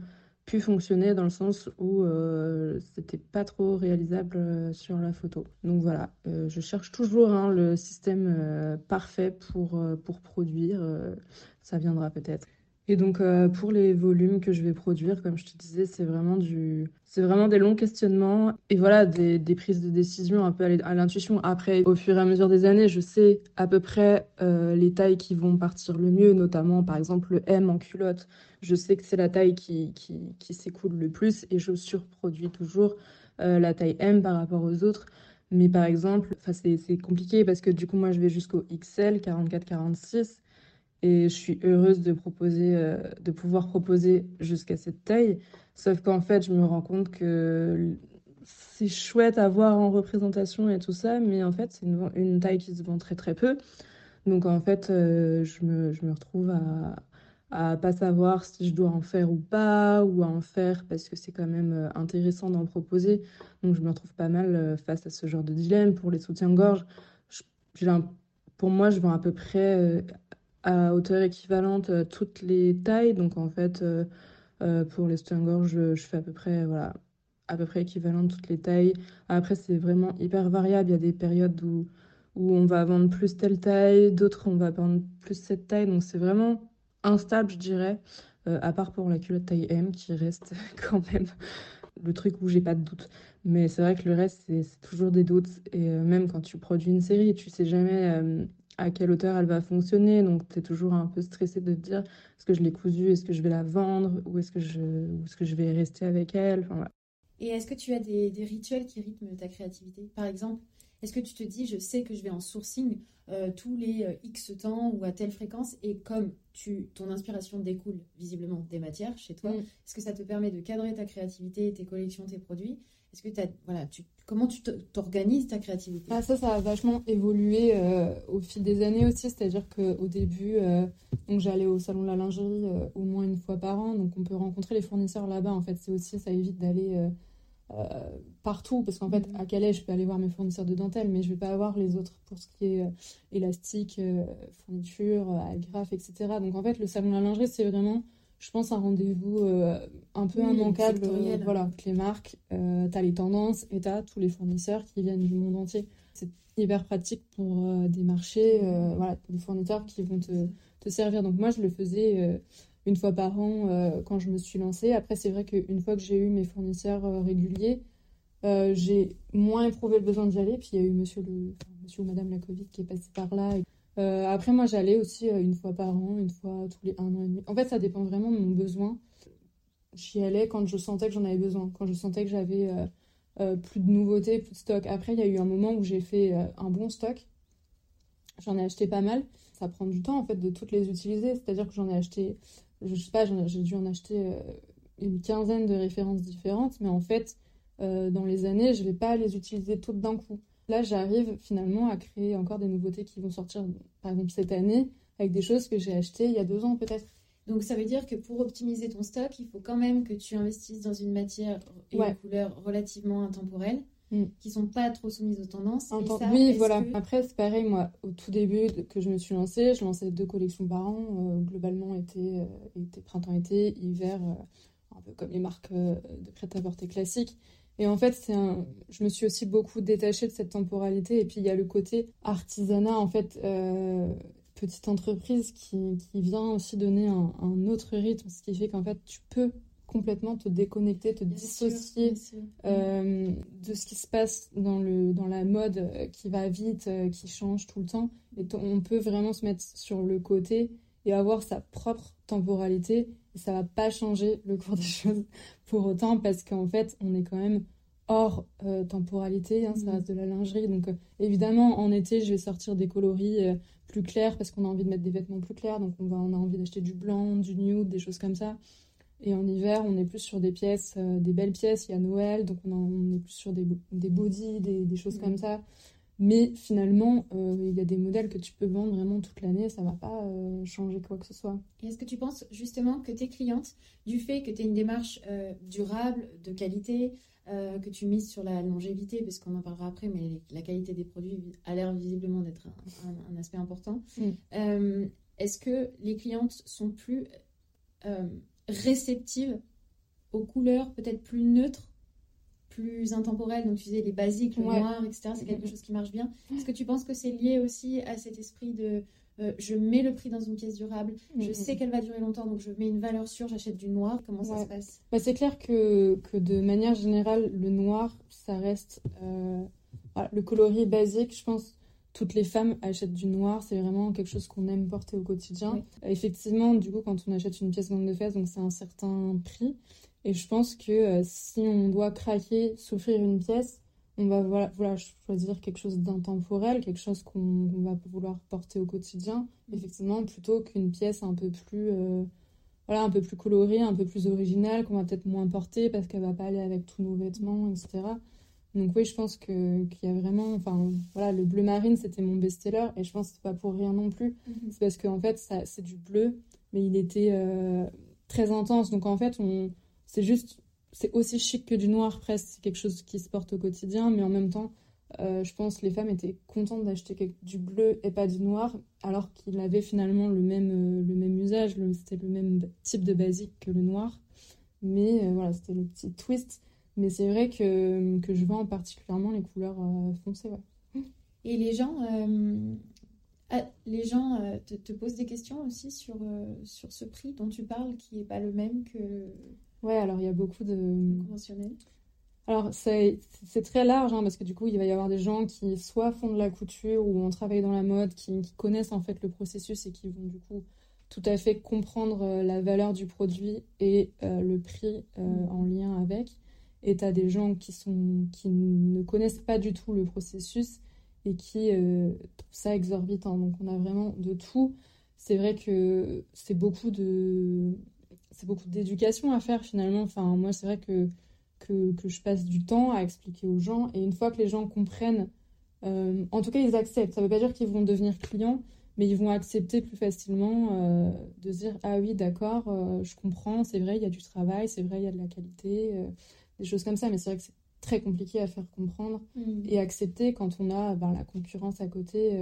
pu fonctionner dans le sens où euh, c'était pas trop réalisable sur la photo. Donc voilà, je cherche toujours hein, le système parfait pour, pour produire. ça viendra peut-être. Et donc euh, pour les volumes que je vais produire, comme je te disais, c'est vraiment du, c'est vraiment des longs questionnements et voilà des, des prises de décision un peu à l'intuition. Après, au fur et à mesure des années, je sais à peu près euh, les tailles qui vont partir le mieux, notamment par exemple le M en culotte. Je sais que c'est la taille qui, qui, s'écoule le plus et je surproduis toujours euh, la taille M par rapport aux autres. Mais par exemple, c'est compliqué parce que du coup, moi, je vais jusqu'au XL, 44-46. Et je suis heureuse de proposer, euh, de pouvoir proposer jusqu'à cette taille. Sauf qu'en fait, je me rends compte que c'est chouette à voir en représentation et tout ça, mais en fait, c'est une, taille qui se vend très très peu. Donc en fait, euh, je, me, je, me, retrouve à, à pas savoir si je dois en faire ou pas, ou à en faire parce que c'est quand même euh, intéressant d'en proposer. Donc je me retrouve pas mal face à ce genre de dilemme. Pour les soutiens-gorge, pour moi, je vends à peu près à hauteur équivalente euh, toutes les tailles. Donc en fait, euh, euh, pour les soutiens-gorge, je, fais à peu près, voilà, à peu près équivalente toutes les tailles. Après, c'est vraiment hyper variable. Il y a des périodes où, où on va vendre plus telle taille, d'autres on va vendre plus cette taille. Donc c'est vraiment instable, je dirais, à part pour la culotte taille M qui reste quand même le truc où j'ai pas de doute. Mais c'est vrai que le reste, c'est toujours des doutes. Et même quand tu produis une série, tu sais jamais à quelle hauteur elle va fonctionner. Donc, tu es toujours un peu stressé de te dire est-ce que je l'ai cousue, est-ce que je vais la vendre ou est-ce que, je, est que je vais rester avec elle. Enfin, voilà. Et est-ce que tu as des, des, rituels qui rythment ta créativité? Par exemple, est-ce que tu te dis je sais que je vais en sourcing euh, tous les euh, X temps ou à telle fréquence et comme tu, ton inspiration découle visiblement des matières chez toi, mm. est-ce que ça te permet de cadrer ta créativité, tes collections, tes produits? Est-ce que as, voilà, tu, comment tu t'organises ta créativité? Ah, Ça, ça a vachement évolué euh, au fil des années aussi. C'est-à-dire qu'au début, euh, j'allais au salon de la lingerie euh, au moins une fois par an. Donc on peut rencontrer les fournisseurs là-bas. En fait, c'est aussi, ça évite d'aller partout. Parce qu'en fait, mm. à Calais, je peux aller voir mes fournisseurs de dentelle, mais je ne vais pas avoir les autres pour ce qui est élastique, fourniture, agrafe, etc. Donc en fait, le salon de la lingerie, c'est vraiment je pense, un rendez-vous euh, un peu immanquable. Euh, voilà, les marques, euh, tu as les tendances et tu as tous les fournisseurs qui viennent du monde entier. C'est hyper pratique pour des marchés, voilà, des fournisseurs qui vont te, te, servir. Donc moi, je le faisais une fois par an quand je me suis lancée. Après, c'est vrai qu'une fois que j'ai eu mes fournisseurs réguliers, j'ai moins éprouvé le besoin d'y aller. Puis il y a eu monsieur, le, monsieur ou madame la Covid qui est passé par là. Et euh, après, moi, j'allais aussi euh, une fois par an, une fois tous les un an et demi. En fait, ça dépend vraiment de mon besoin. J'y allais quand je sentais que j'en avais besoin, quand je sentais que j'avais euh, plus de nouveautés, plus de stock. Après, il y a eu un moment où j'ai fait un bon stock. J'en ai acheté pas mal. Ça prend du temps, en fait, de toutes les utiliser. C'est-à-dire que j'en ai acheté, je sais pas, j'ai dû en acheter une quinzaine de références différentes. Mais en fait, dans les années, je vais pas les utiliser toutes d'un coup. Là, j'arrive finalement à créer encore des nouveautés qui vont sortir, par exemple, cette année, avec des choses que j'ai achetées il y a deux ans peut-être. Donc ça veut dire que pour optimiser ton stock, il faut quand même que tu investisses dans une matière et une couleur relativement intemporelle, mm. qui sont pas trop soumises aux tendances. oui, voilà. Après, c'est pareil, moi, au tout début que je me suis lancée, je lançais deux collections par an, euh, globalement été, euh, printemps-été, hiver, euh, un peu comme les marques de prêt-à-porter classiques. Et en fait, c'est un... je me suis aussi beaucoup détachée de cette temporalité. Et puis, il y a le côté artisanat, en fait, euh, petite entreprise qui, qui, vient aussi donner un, un, autre rythme, ce qui fait qu'en fait, tu peux complètement te déconnecter, te dissocier euh, de ce qui se passe dans, le, dans la mode euh, qui va vite, qui change tout le temps. Et on peut vraiment se mettre sur le côté et avoir sa propre temporalité. Et ça va pas changer le cours des choses pour autant parce qu'en fait, on est quand même hors euh, temporalité, hein, ça mm. reste de la lingerie. Donc euh, évidemment, en été, je vais sortir des coloris euh, plus clairs parce qu'on a envie de mettre des vêtements plus clairs. Donc on, va, on a envie d'acheter du blanc, du nude, des choses comme ça. Et en hiver, on est plus sur des pièces, des belles pièces. Il y a Noël, donc on, est plus sur des, des bodies, des, des choses mm. comme ça. Mais finalement, euh, il y a des modèles que tu peux vendre vraiment toute l'année, ça ne va pas euh, changer quoi que ce soit. Et est-ce que tu penses justement que tes clientes, du fait que tu aies une démarche euh, durable, de qualité, que tu mises sur la longévité, parce qu'on en parlera après, mais la qualité des produits a l'air visiblement d'être un, aspect important, mm. est-ce que les clientes sont plus réceptives aux couleurs peut-être plus neutres plus intemporel, donc tu disais les basiques, le noir, etc. C'est quelque chose qui marche bien. Est-ce que tu penses que c'est lié aussi à cet esprit de, euh, je mets le prix dans une pièce durable, je Mhm. sais qu'elle va durer longtemps, donc je mets une valeur sûre, j'achète du noir. Comment ça se passe? Bah, c'est clair que, que de manière générale, le noir, ça reste euh, voilà, le coloris basique. Je pense toutes les femmes achètent du noir. C'est vraiment quelque chose qu'on aime porter au quotidien. Oui. Effectivement, du coup, quand on achète une pièce gangue de fesses, donc c'est un certain prix. Et je pense que euh, si on doit craquer, s'offrir une pièce, on va voilà, voilà, choisir quelque chose d'intemporel, quelque chose qu'on va vouloir porter au quotidien, effectivement, plutôt qu'une pièce un peu plus, euh, voilà, un peu plus colorée, un peu plus originale, qu'on va peut-être moins porter parce qu'elle va pas aller avec tous nos vêtements, etc. Donc oui, je pense que qu'il y a vraiment, enfin voilà, le bleu marine c'était mon best-seller et je pense que c'est pas pour rien non plus. C'est parce qu'en fait ça c'est du bleu, mais il était euh, très intense. Donc en fait on, c'est juste, c'est aussi chic que du noir presque. C'est quelque chose qui se porte au quotidien, mais en même temps, euh, je pense que les femmes étaient contentes d'acheter du bleu et pas du noir, alors qu'il avait finalement le même, euh, le même usage, c'était le même type de basique que le noir. Mais euh, voilà, c'était le petit twist. Mais c'est vrai que, que je vends particulièrement les couleurs foncées. Et les gens, ah, les gens te, te posent des questions aussi sur, sur ce prix dont tu parles, qui n'est pas le même que Ouais, alors il y a beaucoup de. conventionnel. Alors, c'est c'est très large, hein, parce que du coup, il va y avoir des gens qui soit font de la couture ou ont travaillé dans la mode, qui, qui connaissent en fait le processus et qui vont du coup tout à fait comprendre euh, la valeur du produit et euh, le prix euh, en lien avec. Et tu as des gens qui, sont, qui ne connaissent pas du tout le processus et qui euh, trouvent ça exorbitant. Donc, on a vraiment de tout. C'est vrai que c'est beaucoup de c'est beaucoup d'éducation à faire finalement. Enfin, moi, c'est vrai que que, que je passe du temps à expliquer aux gens. Et une fois que les gens comprennent, euh, en tout cas, ils acceptent. Ça ne veut pas dire qu'ils vont devenir clients, mais ils vont accepter plus facilement euh, de se dire Ah oui, d'accord, euh, je comprends, c'est vrai, il y a du travail, c'est vrai, il y a de la qualité, euh, des choses comme ça. Mais c'est vrai que c'est très compliqué à faire comprendre et accepter quand on a ben, la concurrence à côté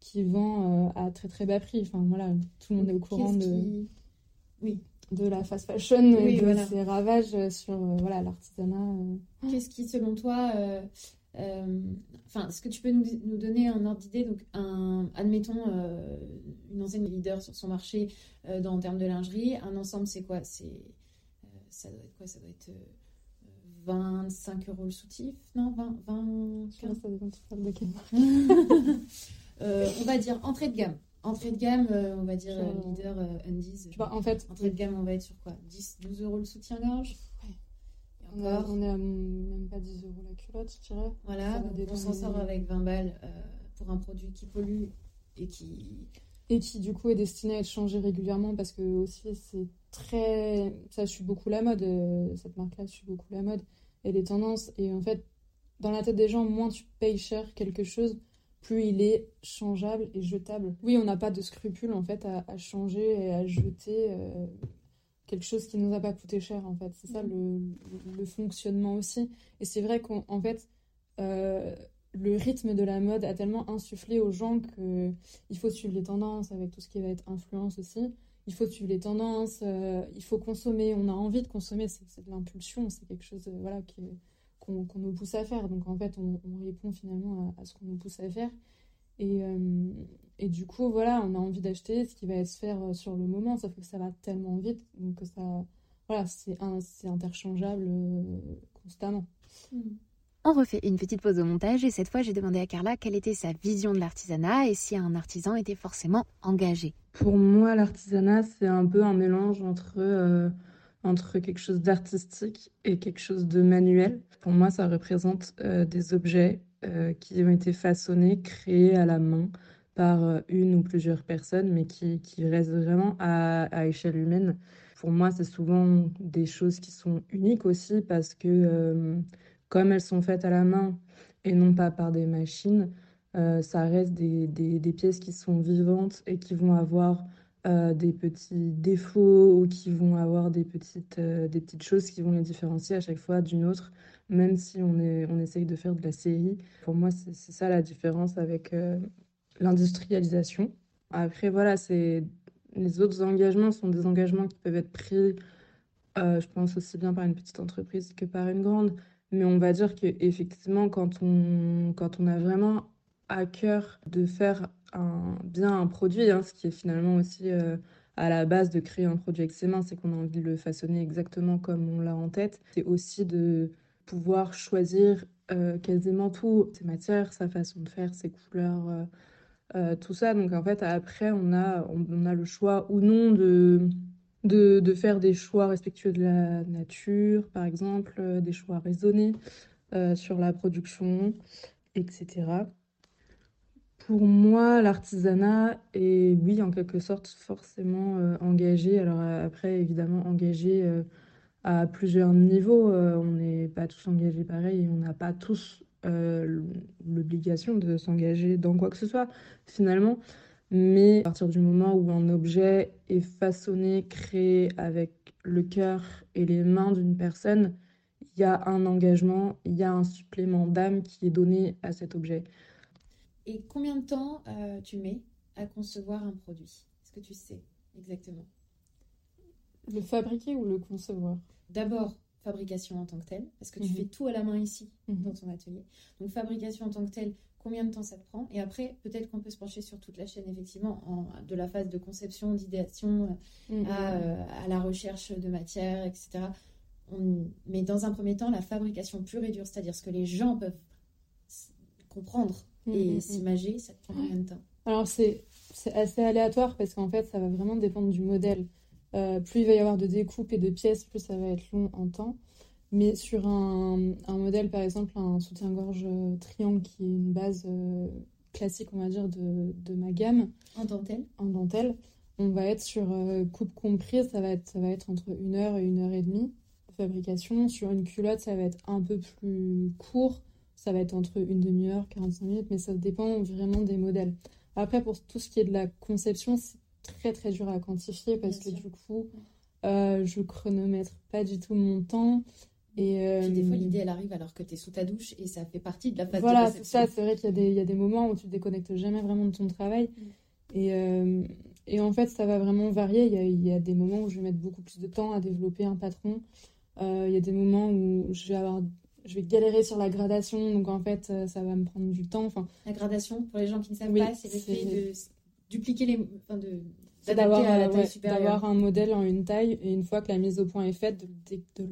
qui vend à très très bas prix. Enfin voilà, tout le monde est au courant de qui- Oui. De la fast fashion Oui, et de voilà. ses ravages sur euh, voilà l'artisanat. euh. Qu'est-ce qui, selon toi, euh, enfin, est-ce que tu peux nous, nous donner un ordre d'idée Donc, un, admettons, une enseigne leader sur son marché dans, en termes de lingerie, un ensemble, c'est quoi? C'est ça doit être quoi? Ça doit être euh, 25 euros le soutif? Non, 20, 20 Je sais pas, ça dépend tu parles de quelle marque. Euh, on va dire entrée de gamme. Entrée de gamme, euh, on va dire euh, leader euh, undies. Tu vois, en fait, Entrée de gamme, on va être sur quoi? 10, 12 euros le soutien-gorge Ouais. On, encore? on est à même pas 10 euros la culotte, je dirais. Voilà, donc on s'en sort avec 20 balles euh, pour un produit qui pollue et qui. Et qui du coup est destiné à être changé régulièrement parce que aussi c'est très. Ça suit beaucoup la mode, cette marque-là suit beaucoup la mode et les tendances. Et en fait, dans la tête des gens, moins tu payes cher quelque chose, plus il est changeable et jetable. Oui, on n'a pas de scrupule en fait à, à changer et à jeter euh, quelque chose qui nous a pas coûté cher en fait. C'est ça le, le fonctionnement aussi. Et c'est vrai qu'en en fait, euh, le rythme de la mode a tellement insufflé aux gens que il faut suivre les tendances avec tout ce qui va être influence aussi. Il faut suivre les tendances, euh, il faut consommer. On a envie de consommer, c'est de l'impulsion, c'est quelque chose voilà, qui, qu'on nous pousse à faire. Donc en fait, on, on répond finalement à, à ce qu'on nous pousse à faire. Et, euh, et du coup, voilà, on a envie d'acheter ce qui va se faire euh, sur le moment, sauf que ça va tellement vite, donc que ça, voilà, c'est un, c'est interchangeable euh, constamment. On refait une petite pause au montage et cette fois j'ai demandé à Carla quelle était sa vision de l'artisanat et si un artisan était forcément engagé. Pour moi, l'artisanat, c'est un peu un mélange entre, euh, entre quelque chose d'artistique et quelque chose de manuel. Pour moi, ça représente euh, des objets euh, qui ont été façonnés, créés à la main par euh, une ou plusieurs personnes, mais qui, qui restent vraiment à, à échelle humaine. Pour moi, c'est souvent des choses qui sont uniques aussi parce que comme elles sont faites à la main et non pas par des machines, ça reste des, des- des pièces qui sont vivantes et qui vont avoir euh, des petits défauts ou qui vont avoir des petites, euh, des petites choses qui vont les différencier à chaque fois d'une autre, même si on est, on essaye de faire de la série. Pour moi, c'est ça la différence avec euh, l'industrialisation. Après, voilà, les autres engagements sont des engagements qui peuvent être pris, je pense aussi bien par une petite entreprise que par une grande. Mais on va dire que effectivement, quand on, quand on a vraiment à cœur de faire bien un produit, hein, ce qui est finalement aussi à la base de créer un produit avec ses mains, c'est qu'on a envie de le façonner exactement comme on l'a en tête. C'est aussi de pouvoir choisir quasiment tout, ses matières, sa façon de faire, ses couleurs, tout ça. Donc en fait, après, on a, on, a le choix ou non de, de, faire des choix respectueux de la nature, par exemple, des choix raisonnés sur la production, etc. Pour moi, l'artisanat est, oui, en quelque sorte, forcément euh, engagé. Alors euh, après, évidemment, engagé euh, à plusieurs niveaux. on n'est pas tous engagés pareil on n'a pas tous l'obligation de s'engager dans quoi que ce soit, finalement. Mais à partir du moment où un objet est façonné, créé avec le cœur et les mains d'une personne, il y a un engagement, il y a un supplément d'âme qui est donné à cet objet. Et combien de temps euh, tu mets à concevoir un produit? Est-ce que tu sais exactement? Le fabriquer ou le concevoir? D'abord, fabrication en tant que telle, parce que tu mhm. fais tout à la main ici, mhm. dans ton atelier. Donc, fabrication en tant que telle, combien de temps ça te prend? Et après, peut-être qu'on peut se pencher sur toute la chaîne, effectivement, en, de la phase de conception, d'idéation, euh, mhm. euh, à, la recherche de matière, etc. mais dans un premier temps, la fabrication pure et dure, c'est-à-dire ce que les gens peuvent comprendre et mm, mm, s'imager, mm. ça prend combien de temps Alors, c'est assez aléatoire parce qu'en fait, ça va vraiment dépendre du modèle. Euh, plus il va y avoir de découpes et de pièces, plus ça va être long en temps. Mais sur un, un modèle, par exemple, un soutien-gorge euh, triangle qui est une base euh, classique, on va dire, de, de, ma gamme. En dentelle En dentelle. On va être sur coupe comprise, ça va être, ça va être entre une heure et une heure et demie de fabrication. Sur une culotte, ça va être un peu plus court ça va être entre une demi-heure, 45 minutes, mais ça dépend vraiment des modèles. Après, pour tout ce qui est de la conception, c'est très très dur à quantifier parce que du coup, euh, je chronomètre pas du tout mon temps. Et euh, des fois, l'idée, elle arrive alors que tu es sous ta douche et ça fait partie de la phase voilà, de Voilà, c'est ça. C'est vrai qu'il y, y, a des moments où tu te déconnectes jamais vraiment de ton travail. Mm. Et, euh, et, en fait, ça va vraiment varier. Il y, a, il y, a, des moments où je vais mettre beaucoup plus de temps à développer un patron. Euh, il y a des moments où je vais avoir je vais galérer sur la gradation, donc en fait, euh, ça va me prendre du temps. Enfin, la gradation, pour les gens qui ne savent pas, c'est le fait de dupliquer les. Enfin, de d'avoir d'avoir un modèle en une taille et une fois que la mise au point est faite de, de,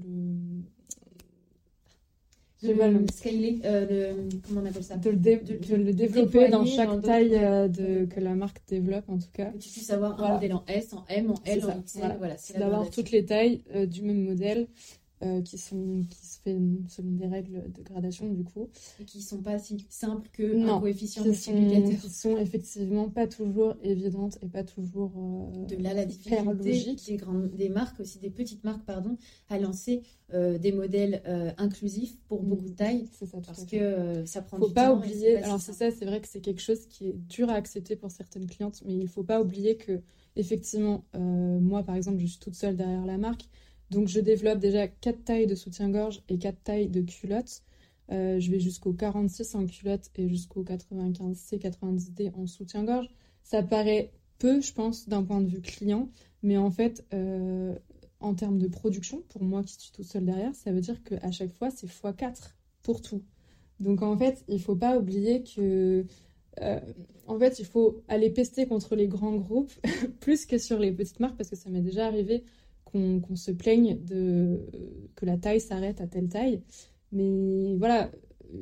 le de scaler euh, comment on appelle ça? De le, de, le développer dans chaque taille euh, de, que la marque développe en tout cas. Que tu puisses avoir un modèle en S en M en L en XL voilà, c'est d'avoir toutes les tailles du même modèle euh, qui, sont, qui se fait selon des règles de gradation du coup. Et qui sont pas si simples que non, un coefficient multiplicateur. qui sont effectivement pas toujours évidentes et pas toujours euh, de là la difficulté logique. Des, grandes, des marques aussi des petites marques pardon à lancer euh, des modèles inclusifs pour mm. beaucoup de tailles ça, parce que ça prend faut du pas temps oublier alors c'est ça c'est vrai que c'est quelque chose qui est dur à accepter pour certaines clientes mais il faut pas oublier que effectivement moi par exemple je suis toute seule derrière la marque donc je développe déjà 4 tailles de soutien-gorge et 4 tailles de culottes. Euh, je vais jusqu'au 46 en culotte et jusqu'au 95C, 90D en soutien-gorge. Ça paraît peu, je pense, d'un point de vue client, mais en fait, euh, en termes de production, pour moi qui suis toute seule derrière, ça veut dire qu'à chaque fois, c'est x4 pour tout. Donc en fait, il faut pas oublier que euh, en fait, il faut aller pester contre les grands groupes plus que sur les petites marques parce que ça m'est déjà arrivé qu'on se plaigne de que la taille s'arrête à telle taille. Mais voilà,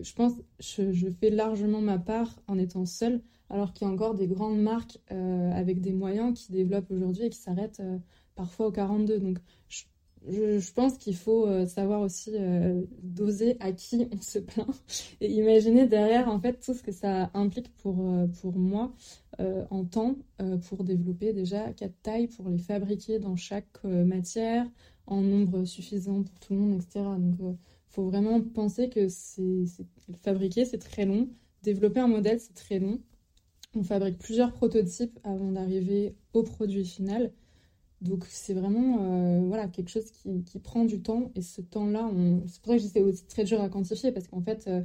je pense je, je fais largement ma part en étant seule, alors qu'il y a encore des grandes marques euh, avec des moyens qui développent aujourd'hui et qui s'arrêtent euh, parfois au 42. Donc je, je, pense qu'il faut euh, savoir aussi euh, doser à qui on se plaint et imaginer derrière en fait tout ce que ça implique pour, euh, pour moi en temps pour développer déjà quatre tailles, pour les fabriquer dans chaque matière en nombre suffisant pour tout le monde, etc. Donc il faut vraiment penser que c'est fabriquer c'est très long, développer un modèle c'est très long. On fabrique plusieurs prototypes avant d'arriver au produit final. Donc c'est vraiment euh, voilà, quelque chose qui, qui, prend du temps et ce temps-là, on... c'est pour ça que c'est aussi très dur à quantifier parce qu'en fait, euh,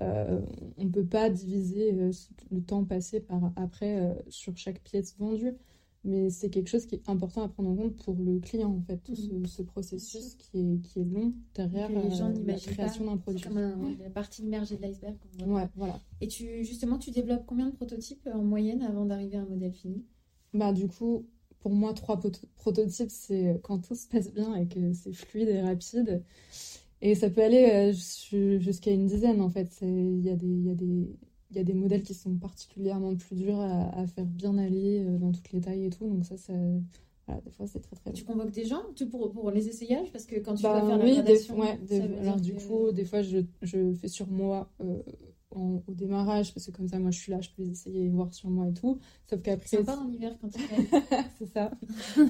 euh, on ne peut pas diviser le temps passé par après sur chaque pièce vendue. mais c'est quelque chose qui est important à prendre en compte pour le client, en fait, tout ce, ce processus qui est, qui est long derrière Que les gens la création d'un produit. C'est comme un- la partie immergée de l'iceberg. Ouais, voilà. Et tu, justement, tu développes combien de prototypes en moyenne avant d'arriver à un modèle fini? Bah, du coup, pour moi, trois proto- prototypes, c'est quand tout se passe bien et que c'est fluide et rapide. Et ça peut aller euh, jus- jusqu'à une dizaine, en fait. Il y a des, y y a modèles qui sont particulièrement plus durs à, à faire bien allier euh, dans toutes les tailles et tout. Donc ça, ça voilà, des fois, c'est très, très Tu convoques des gens tu- pour, pour les essayages? Parce que quand tu Bah vas faire la oui, des, ouais, alors du coup, des fois, je, je fais sur moi euh, en- au démarrage, parce que comme ça, moi, je suis là, je peux les essayer et voir sur moi et tout. Sauf qu'après, Sympa en hiver quand tu fais. c'est ça,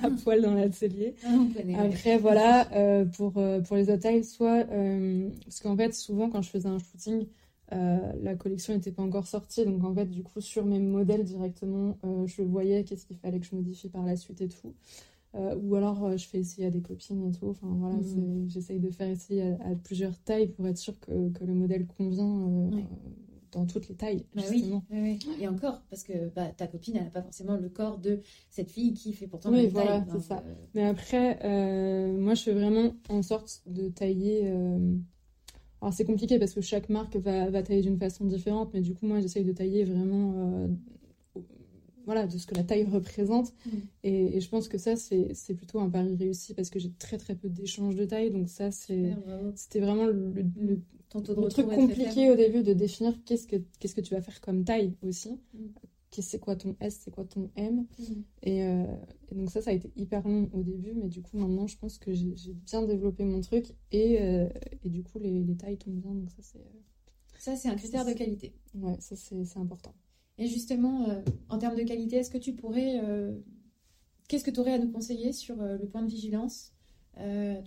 à poil dans l'atelier. Ah. Après, voilà, euh, pour, euh, pour les autres tailles, soit. euh, parce qu'en fait, souvent, quand je faisais un shooting, euh, la collection n'était pas encore sortie. Donc, en fait, du coup, sur mes modèles directement, je voyais qu'est-ce qu'il fallait que je modifie par la suite et tout. Euh, ou alors, euh, je fais essayer à des copines et tout. Enfin, voilà, c'est- j'essaye de faire essayer à, à plusieurs tailles pour être sûr que, que le modèle convient euh, dans toutes les tailles, Bah justement. oui, oui. Et encore, parce que bah, ta copine, elle n'a pas forcément le corps de cette fille qui fait pourtant la voilà, taille. c'est Donc, ça. Mais après, moi, je fais vraiment en sorte de tailler. Alors, c'est compliqué parce que chaque marque va, va tailler d'une façon différente, mais du coup, moi, j'essaye de tailler vraiment. euh, Voilà, de ce que la taille représente. Mm. Et, et je pense que ça, c'est plutôt un pari réussi parce que j'ai très très peu d'échanges de taille. Donc, ça, c'était vraiment le, retour truc compliqué au début de définir qu'est-ce que, qu'est-ce que tu vas faire comme taille aussi. Mm. Qu'est-ce- C'est quoi ton S, c'est quoi ton M. Mm. Et, euh, et donc ça, ça a été hyper long au début, mais du coup maintenant, je pense que j'ai bien développé mon truc et, euh, et du coup les, les tailles tombent bien, donc ça c'est euh, Ça, c'est un critère de qualité. ouais, ça c'est important. Et justement, euh, en termes de qualité, est-ce que tu pourrais. euh, Qu'est-ce que tu aurais à nous conseiller sur euh, le point de vigilance?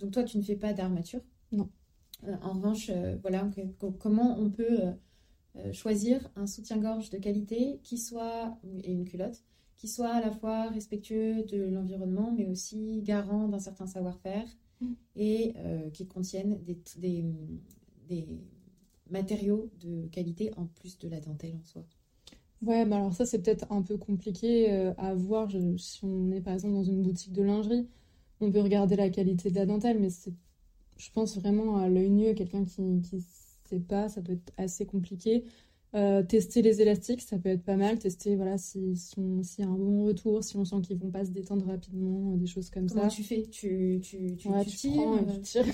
Donc, toi, tu ne fais pas d'armature? Non. En revanche, voilà, comment on peut choisir un soutien-gorge de qualité qui soit, et une culotte, qui soit à la fois respectueux de l'environnement, mais aussi garant d'un certain savoir-faire Mm. et qui contienne des, des, des matériaux de qualité en plus de la dentelle en soi. Ouais, bah alors ça c'est peut-être un peu compliqué euh, à voir Je- si on est par exemple dans une boutique de lingerie, on peut regarder la qualité de la dentelle, mais c'est je pense vraiment à l'œil nu, quelqu'un qui qui sait pas, ça peut être assez compliqué. Euh, tester les élastiques, ça peut être pas mal. Tester voilà si si s'il y a un bon retour, si on sent qu'ils vont pas se détendre rapidement, euh, des choses comme Comment ça. tu fais? Tu, tu, tu, Ouais, tu tu tires prends et euh, tu tires.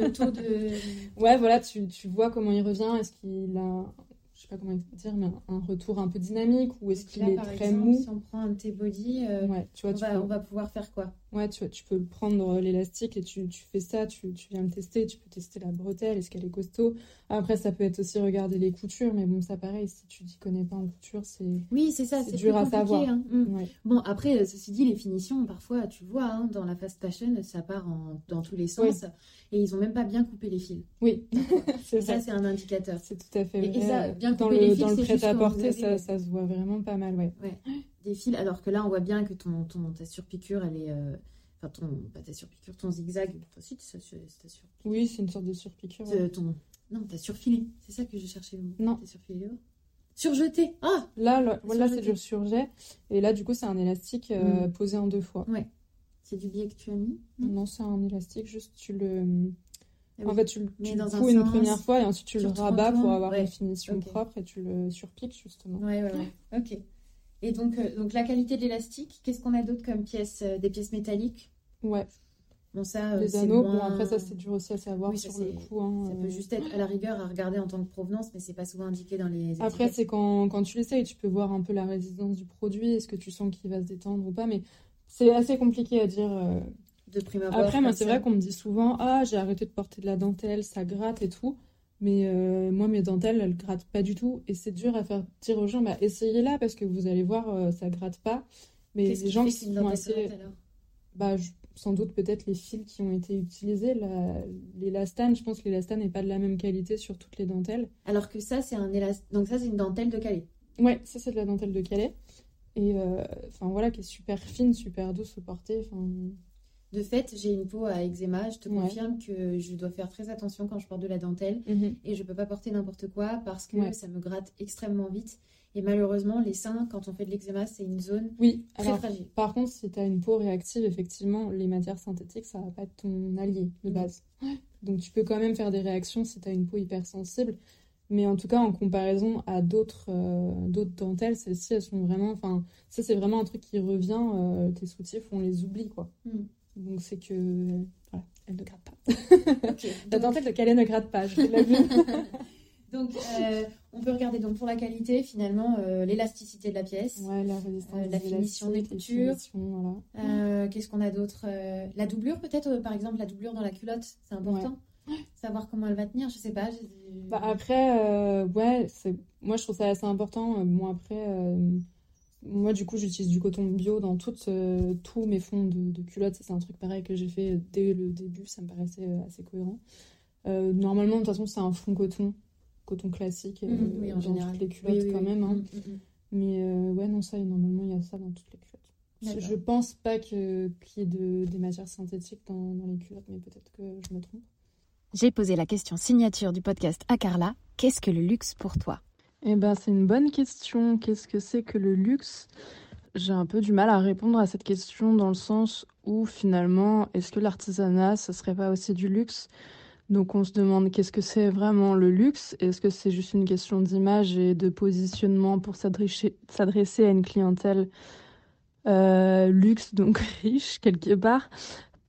le taux de... Ouais, voilà, tu, tu vois comment il revient. Est-ce qu'il a, sais pas comment dire, mais un retour un peu dynamique ou est-ce qu'il Là, est par très exemple, mou? si on prend un T-body, euh, Ouais, tu vois, on, tu va, peux, on va pouvoir faire quoi? Ouais, tu tu peux prendre l'élastique et tu, tu fais ça, tu, tu viens le tester, tu peux tester la bretelle, est-ce qu'elle est costaud. Après, ça peut être aussi regarder les coutures, mais bon, ça pareil, si tu t'y connais pas en couture, c'est. Oui, c'est ça, C'est c'est dur à savoir. hein. Ouais. Bon, après, euh, ceci dit, les finitions, parfois, tu vois, hein, dans la fast fashion, ça part en- dans tous les sens. Et ils ont même pas bien coupé les fils. Oui, c'est Et ça, vrai. c'est un indicateur. C'est tout à fait Et- et vrai. ça, bien dans couper le, les fils, dans le c'est vous prêt-à-porter, avez, ça, ouais. ça se voit vraiment pas mal, ouais. Des fils, alors que là, on voit bien que ton, ton, ta surpiqûre, elle est... euh, Enfin, ton, pas ta surpiqûre, ton zigzag. Toi aussi, tu ta sur... Oui, c'est une sorte de surpiqûre. ouais. Ton... Non, t'as surfilé. C'est ça que je cherchais le mot. Non. T'as surfilé le haut. Surjeté. Ah Là, là, là, c'est du surjet. Et là, du coup, c'est un élastique euh, Mm. posé en deux fois. C'est du biais que tu as mis? Non c'est un élastique, juste tu le. Ah En fait, tu le tu couds une sens, première fois et ensuite tu tu le rabats pour avoir ouais. une finition propre et tu le surpiques justement. Ouais, ouais, ouais. Ok. Et donc, euh, donc la qualité de l'élastique, qu'est-ce qu'on a d'autre comme pièces euh, Des pièces métalliques? Ouais, Bon, ça, euh, les c'est anneaux, moins- bon, après, ça c'est dur aussi à savoir Oui, sur le coup. hein, Ça euh. peut juste être à la rigueur à regarder en tant que provenance, mais c'est pas souvent indiqué dans les Après, c'est quand, quand tu l'essayes, tu peux voir un peu la résistance du produit, est-ce que tu sens qu'il va se détendre ou pas, mais c'est assez compliqué à dire. euh. de prime abord. Après, moi, c'est vrai qu'on me dit souvent, ah, j'ai arrêté de porter de la dentelle, ça gratte et tout. Mais euh, moi, mes dentelles, elles grattent pas du tout. Et c'est dur à faire dire aux gens, bah, essayez-la parce que vous allez voir, euh, ça gratte pas. Mais les qui gens qui sont assez. alors? Bah, je- sans doute peut-être les fils qui ont été utilisés. La... L'élastane, je pense que l'élastane n'est pas de la même qualité sur toutes les dentelles. Alors que ça, c'est un. Donc ça, c'est une dentelle de Calais. Ouais, ça c'est de la dentelle de Calais. Et euh, enfin voilà, qui est super fine, super douce au porter. Enfin, de fait, j'ai une peau à eczéma. Je te Ouais. confirme que je dois faire très attention quand je porte de la dentelle Mhm. et je peux pas porter n'importe quoi parce que Ouais. ça me gratte extrêmement vite. Et malheureusement, les seins, quand on fait de l'eczéma, c'est une zone Oui, très alors fragile. par contre, si tu as une peau réactive, effectivement, les matières synthétiques, ça va pas être ton allié de Mhm. base. Donc tu peux quand même faire des réactions si tu as une peau hypersensible. Mais en tout cas, en comparaison à d'autres euh, d'autres dentelles, celles-ci, elles sont vraiment. Enfin, ça, c'est vraiment un truc qui revient. euh, tes soutifs, on les oublie, quoi. Mhm. Donc c'est que. Voilà, elles ne grattent pas. Ok, La donc- dentelle de Calais ne gratte pas, je fais de la vue. Donc, euh, on peut regarder donc pour la qualité, finalement, euh, l'élasticité de la pièce. Ouais, la résistance. Euh, la finition des coutures. voilà. Euh, Qu'est-ce qu'on a d'autre La doublure, peut-être, par exemple, la doublure dans la culotte, c'est important. Savoir comment elle va tenir, je sais pas. Bah après, euh, ouais, moi je trouve ça assez important. Bon, après, euh, moi du coup, j'utilise du coton bio dans toutes, euh, tous mes fonds de, de culottes. Ça, c'est un truc pareil que j'ai fait dès le début, ça me paraissait euh, assez cohérent. Euh, normalement, de toute façon, c'est un fond coton, coton classique, euh, Mhm, oui, en dans général. toutes les culottes Oui, oui, quand oui. même. hein. Mm, mm, mm. Mais euh, ouais, non, ça, normalement, il y a ça dans toutes les culottes. Je pense pas qu'il y ait de, des matières synthétiques dans, dans les culottes, mais peut-être que je me trompe. J'ai posé la question signature du podcast à Carla. Qu'est-ce que le luxe pour toi? Eh ben, c'est une bonne question. Qu'est-ce que c'est que le luxe? J'ai un peu du mal à répondre à cette question dans le sens où finalement, est-ce que l'artisanat, ça serait pas aussi du luxe? Donc on se demande qu'est-ce que c'est vraiment le luxe? Est-ce que c'est juste une question d'image et de positionnement pour s'adresser à une clientèle euh, luxe, donc riche quelque part?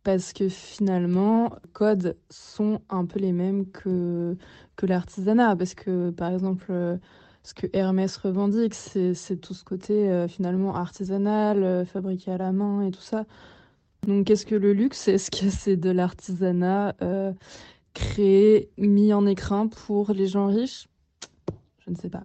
Parce que finalement, codes sont un peu les mêmes que, que l'artisanat. Parce que par exemple, euh, ce que Hermès revendique, c'est, tout ce côté euh, finalement artisanal, euh, fabriqué à la main et tout ça. Donc qu'est-ce que le luxe? Est-ce que c'est de l'artisanat euh, créé, mis en écrin pour les gens riches? Je ne sais pas.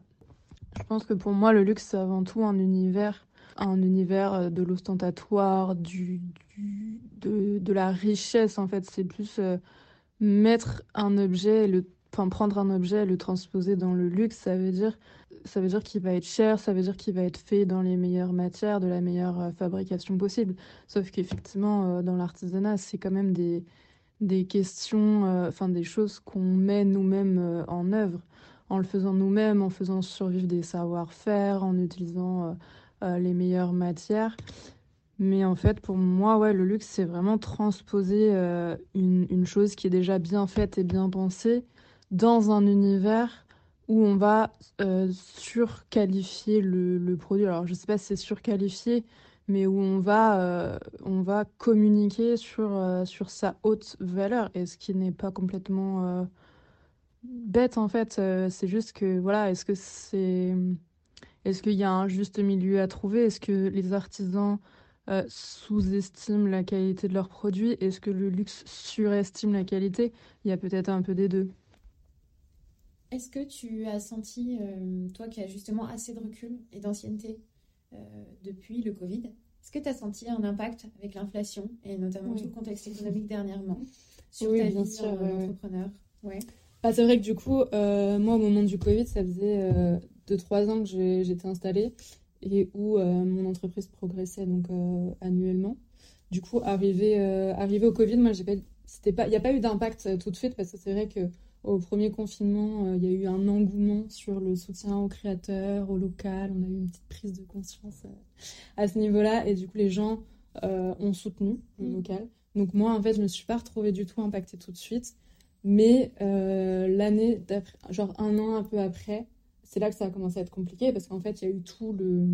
Je pense que pour moi, le luxe, c'est avant tout un univers, un univers de l'ostentatoire, du, de, de la richesse, en fait. C'est plus mettre un objet, et le, enfin, prendre un objet et le transposer dans le luxe. Ça veut dire, ça veut dire qu'il va être cher, ça veut dire qu'il va être fait dans les meilleures matières, de la meilleure euh, fabrication possible. Sauf qu'effectivement, euh, dans l'artisanat, c'est quand même des, des questions, euh, enfin, des choses qu'on met nous-mêmes en œuvre en le faisant nous-mêmes, en faisant survivre des savoir-faire, en utilisant les meilleures matières. Mais en fait, pour moi, ouais, le luxe, c'est vraiment transposer une, une chose qui est déjà bien faite et bien pensée dans un univers où on va euh, surqualifier le, produit. Alors, je sais pas si c'est surqualifié, mais où on va, euh, on va communiquer sur, euh, sur sa haute valeur, et ce qui n'est pas complètement bête en fait. C'est juste que, voilà, est-ce que c'est... Est-ce qu'il y a un juste milieu à trouver? Est-ce que les artisans euh, sous-estiment la qualité de leurs produits? Est-ce que le luxe surestime la qualité? Il y a peut-être un peu des deux. Est-ce que tu as senti, euh, toi qui as justement assez de recul et d'ancienneté euh, depuis le Covid, est-ce que tu as senti un impact avec l'inflation et notamment Oui. tout le contexte économique dernièrement sur Oui, ta bien vie sûr, euh, ouais. Bah, c'est vrai que du coup, euh, moi, au moment du Covid, ça faisait 2-3 ans que j'étais installée et où mon entreprise progressait donc annuellement. Du coup, arrivé, arrivé au Covid, moi, pas, pas, il n'y a pas eu d'impact tout de suite parce que c'est vrai que au premier confinement, euh, il y a eu un engouement sur le soutien aux créateurs, au local. On a eu une petite prise de conscience euh, à ce niveau-là et du coup, les gens euh, ont soutenu le Mm. local. Donc moi, en fait, je me suis pas retrouvée du tout impactée tout de suite. Mais euh, l'année d'après, genre un an un peu après, c'est là que ça a commencé à être compliqué parce qu'en fait, il y a eu tout le.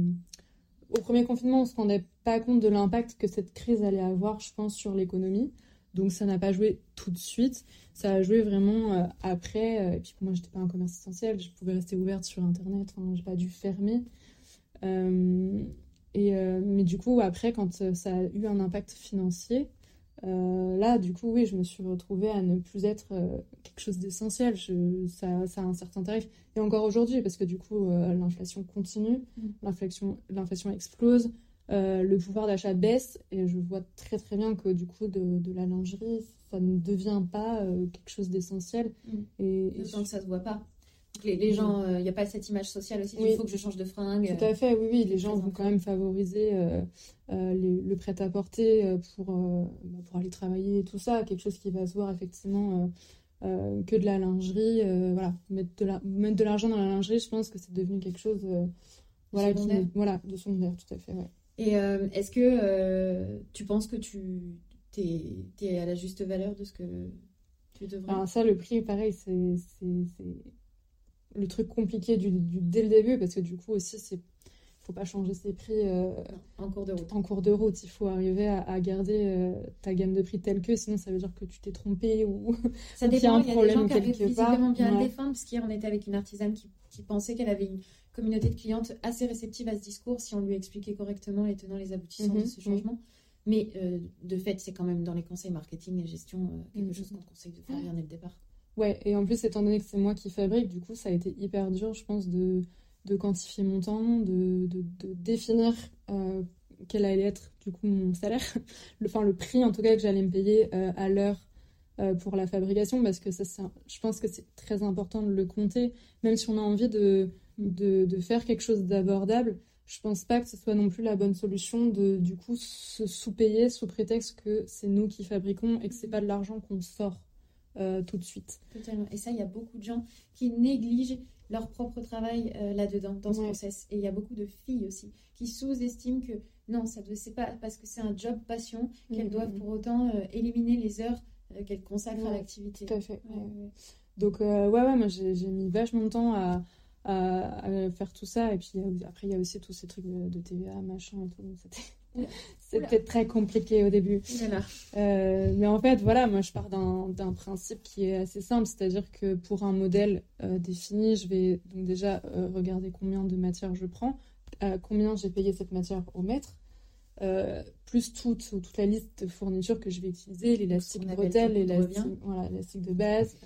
Au premier confinement, on se rendait pas compte de l'impact que cette crise allait avoir, je pense, sur l'économie. Donc ça n'a pas joué tout de suite. Ça a joué vraiment euh, après. euh, et puis moi, j'étais pas un commerce essentiel, je pouvais rester ouverte sur Internet. Enfin, j'ai pas dû fermer. Euh, et euh, mais du coup, après, quand ça a eu un impact financier. Euh, là, du coup, oui, je me suis retrouvée à ne plus être quelque chose d'essentiel. Ça, ça a un certain tarif. Et encore aujourd'hui, parce que du coup, l'inflation continue, Mm. l'inflation, l'inflation explose, euh, le pouvoir d'achat baisse, et je vois très très bien que du coup, de, de la lingerie, ça ne devient pas euh, quelque chose d'essentiel. Mm. Et, et D'autant que ça se voit pas. Les, les gens, il n'y a pas cette image sociale aussi. Oui. Il faut que je change de fringue. Tout à fait, oui, oui. Les gens vont quand même favoriser euh, euh, les- le prêt-à-porter euh, pour, euh, bah, pour aller travailler et tout ça. Quelque chose qui va se voir effectivement euh, euh, que de la lingerie. euh, voilà, mettre de la, l'argent dans la lingerie, je pense que c'est devenu quelque chose euh, voilà, qui, voilà, de secondaire, tout à fait. Ouais. Et euh, est-ce que euh, tu penses que tu t'es, t'es à la juste valeur de ce que tu devrais Alors ça, le prix, pareil, c'est c'est- c'est le truc compliqué du, du- dès le début parce que du coup aussi, c'est faut pas changer ses prix. euh, en cours de route en cours de route, il faut arriver à, à garder euh, ta gamme de prix telle que, sinon ça veut dire que tu t'es trompé ou Ça qu'il y a dépend, un il y a des gens qui part. visiblement bien à le Ouais. défendre, parce qu'hier on était avec une artisane qui, qui pensait qu'elle avait une communauté de clientes assez réceptive à ce discours si on lui expliquait correctement les tenants, les aboutissants de Mhm, ce changement. Mais euh, de fait, c'est quand même dans les conseils marketing et gestion euh, quelque Mhm. chose qu'on conseille de faire bien dès le départ. Ouais, et en plus, étant donné que c'est moi qui fabrique, du coup, ça a été hyper dur, je pense, de, de quantifier mon temps, de, de, de définir euh, quel allait être, du coup, mon salaire, le, enfin, le prix, en tout cas, que j'allais me payer à l'heure pour la fabrication, parce que ça, je pense que c'est très important de le compter, même si on a envie de, de, de faire quelque chose d'abordable. Je pense pas que ce soit non plus la bonne solution de, du coup, se sous-payer sous prétexte que c'est nous qui fabriquons et que c'est pas de l'argent qu'on sort euh, tout de suite. Totalement. Et ça, il y a beaucoup de gens qui négligent leur propre travail euh, là-dedans, dans ce Ouais. process. Et il y a beaucoup de filles aussi qui sous-estiment que non, ça c'est pas parce que c'est un job passion qu'elles Mhm. doivent pour autant euh, éliminer les heures qu'elles consacrent à l'activité. Tout à fait. Ouais. Donc, ouais, ouais, moi j'ai mis vachement de temps à, à, à faire tout ça. Et puis a- après, il y a aussi tous ces trucs de, de TVA, machin et tout. C'était c'était très compliqué au début. Euh, mais en fait, voilà, moi je pars d'un d'un principe qui est assez simple, c'est-à-dire que pour un modèle euh, défini, je vais donc déjà euh, regarder combien de matière je prends, combien j'ai payé cette matière au mètre, euh, plus toute, toute la liste de fournitures que je vais utiliser, l'élastique bretelle, l'élastique voilà, l'élastique de base.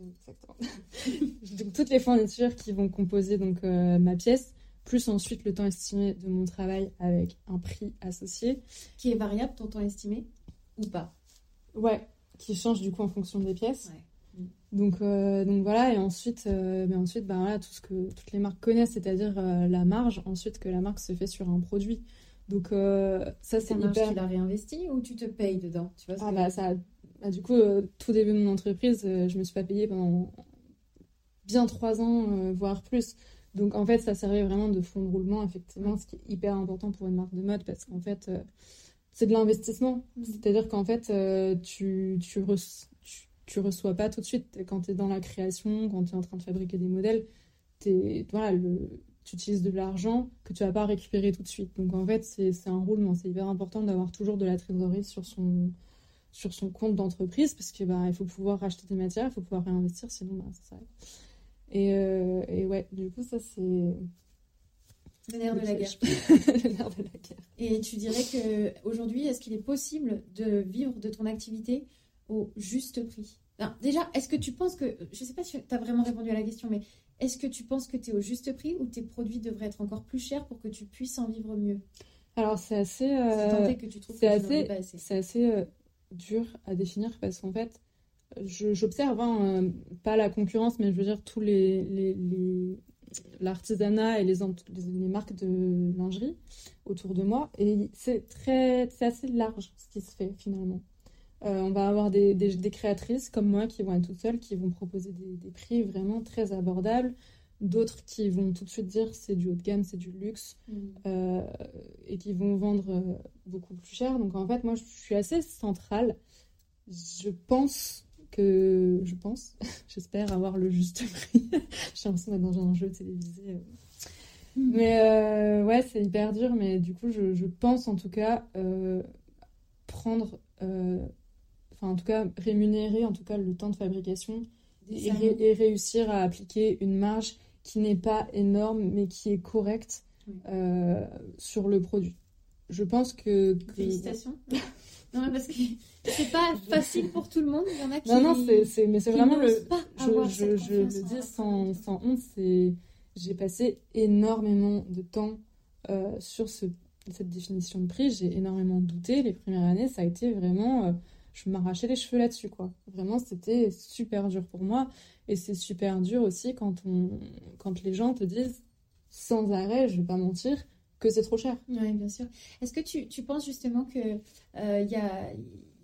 Exactement. donc toutes les fournitures qui vont composer donc euh, ma pièce, plus ensuite le temps estimé de mon travail avec un prix associé. Qui est variable, ton temps estimé ou pas Ouais, qui change du coup en fonction des pièces. Ouais. Donc, euh, donc voilà, et ensuite, euh, ben ensuite ben voilà, tout ce que toutes les marques connaissent, c'est-à-dire euh, la marge, ensuite que la marque se fait sur un produit. Donc ça, c'est Ta marge, hyper... tu l'as réinvesti ou tu te payes dedans? Tu vois Ah que- bah ça, bah, du coup, euh, tout début de mon entreprise, euh, je me suis pas payée pendant bien trois ans, euh, voire plus. Donc en fait, ça servait vraiment de fonds de roulement, effectivement, ce qui est hyper important pour une marque de mode, parce qu'en fait, euh, c'est de l'investissement. C'est-à-dire qu'en fait, tu, tu, reç- tu, tu reçois pas tout de suite. Quand tu es dans la création, quand tu es en train de fabriquer des modèles, voilà, le, tu utilises de l'argent que tu vas pas récupérer tout de suite. Donc en fait, c'est un roulement. C'est hyper important d'avoir toujours de la trésorerie sur son, sur son compte d'entreprise parce que bah, il faut pouvoir racheter des matières, il faut pouvoir réinvestir, sinon bah, ça s'arrête. Et, euh, et ouais, du coup, ça c'est. Le nerf de la guerre. Le nerf de la guerre. Et tu dirais que aujourd'hui, est-ce qu'il est possible de vivre de ton activité au juste prix? Déjà, est-ce que tu penses que, je sais pas si tu as vraiment répondu à la question, mais est-ce que tu penses que tu es au juste prix ou tes produits devraient être encore plus chers pour que tu puisses en vivre mieux? Alors, c'est assez. Euh, c'est assez, assez. c'est assez euh, dur à définir parce qu'en fait, j'observe, hein, euh, pas la concurrence, mais je veux dire tous les, les, les- l'artisanat et les, les, marques de lingerie autour de moi. Et c'est très, c'est assez large ce qui se fait finalement. Euh, on va avoir des, des, des créatrices comme moi qui vont être toutes seules, qui vont proposer des, des prix vraiment très abordables. D'autres qui vont tout de suite dire c'est du haut de gamme, c'est du luxe Mm. euh, et qui vont vendre euh, beaucoup plus cher. Donc en fait, moi, je suis assez centrale. Je pense que, je pense, j'espère avoir le juste prix. J'ai l'impression d'être dans un jeu télévisé. euh. Mais euh, ouais, c'est hyper dur. Mais du coup, je, je pense en tout cas euh, prendre, enfin en tout cas rémunérer en tout cas le temps de fabrication et réussir à appliquer une marge qui n'est pas énorme mais qui est correcte euh, sur le produit. Je pense que, que- Félicitations. non, mais parce que c'est pas facile pour tout le monde. Il y en a qui. Non, non, c'est, c'est- mais c'est vraiment le. pas Je, je, je le dis sans honte, c'est j'ai passé énormément de temps euh, sur ce, cette définition de prix. J'ai énormément douté. Les premières années, ça a été vraiment. euh, je m'arrachais les cheveux là-dessus, quoi. Vraiment, c'était super dur pour moi. Et c'est super dur aussi quand, on, quand les gens te disent sans arrêt, je vais pas mentir, que c'est trop cher. Oui, bien sûr. Est-ce que tu, tu, penses justement que il euh, y, a,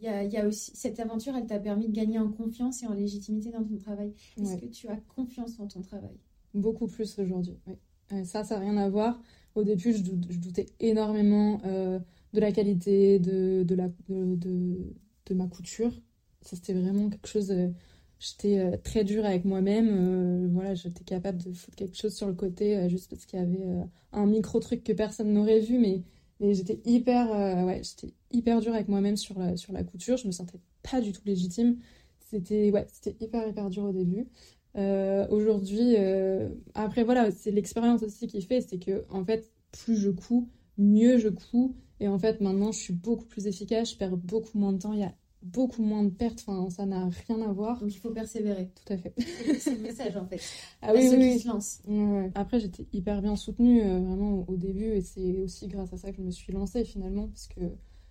y, a, y, a, aussi cette aventure, elle t'a permis de gagner en confiance et en légitimité dans ton travail? Est-ce que tu as confiance en ton travail? Beaucoup plus aujourd'hui, oui. ça, ça n'a rien à voir. Au début, je, doutais énormément euh, de la qualité, de, de, la, de, de, ma couture. Ça, c'était vraiment quelque chose. Euh, j'étais euh, très dure avec moi-même. voilà, j'étais capable de foutre quelque chose sur le côté juste parce qu'il y avait un micro truc que personne n'aurait vu, mais, mais j'étais hyper, ouais, j'étais hyper dure avec moi-même sur la, sur la couture. Je me sentais pas du tout légitime. C'était ouais, c'était hyper hyper dur au début. Euh, aujourd'hui, euh, après voilà, c'est l'expérience aussi qui fait, c'est que en fait, plus je couds, mieux je couds. Et en fait, maintenant, je suis beaucoup plus efficace, je perds beaucoup moins de temps, il y a beaucoup moins de pertes, enfin, ça n'a rien à voir. Donc il faut persévérer. Tout à fait. C'est le message en fait. Ah oui, oui, qui se lancent. Après, j'étais hyper bien soutenue euh, vraiment au, début, et c'est aussi grâce à ça que je me suis lancée finalement, parce que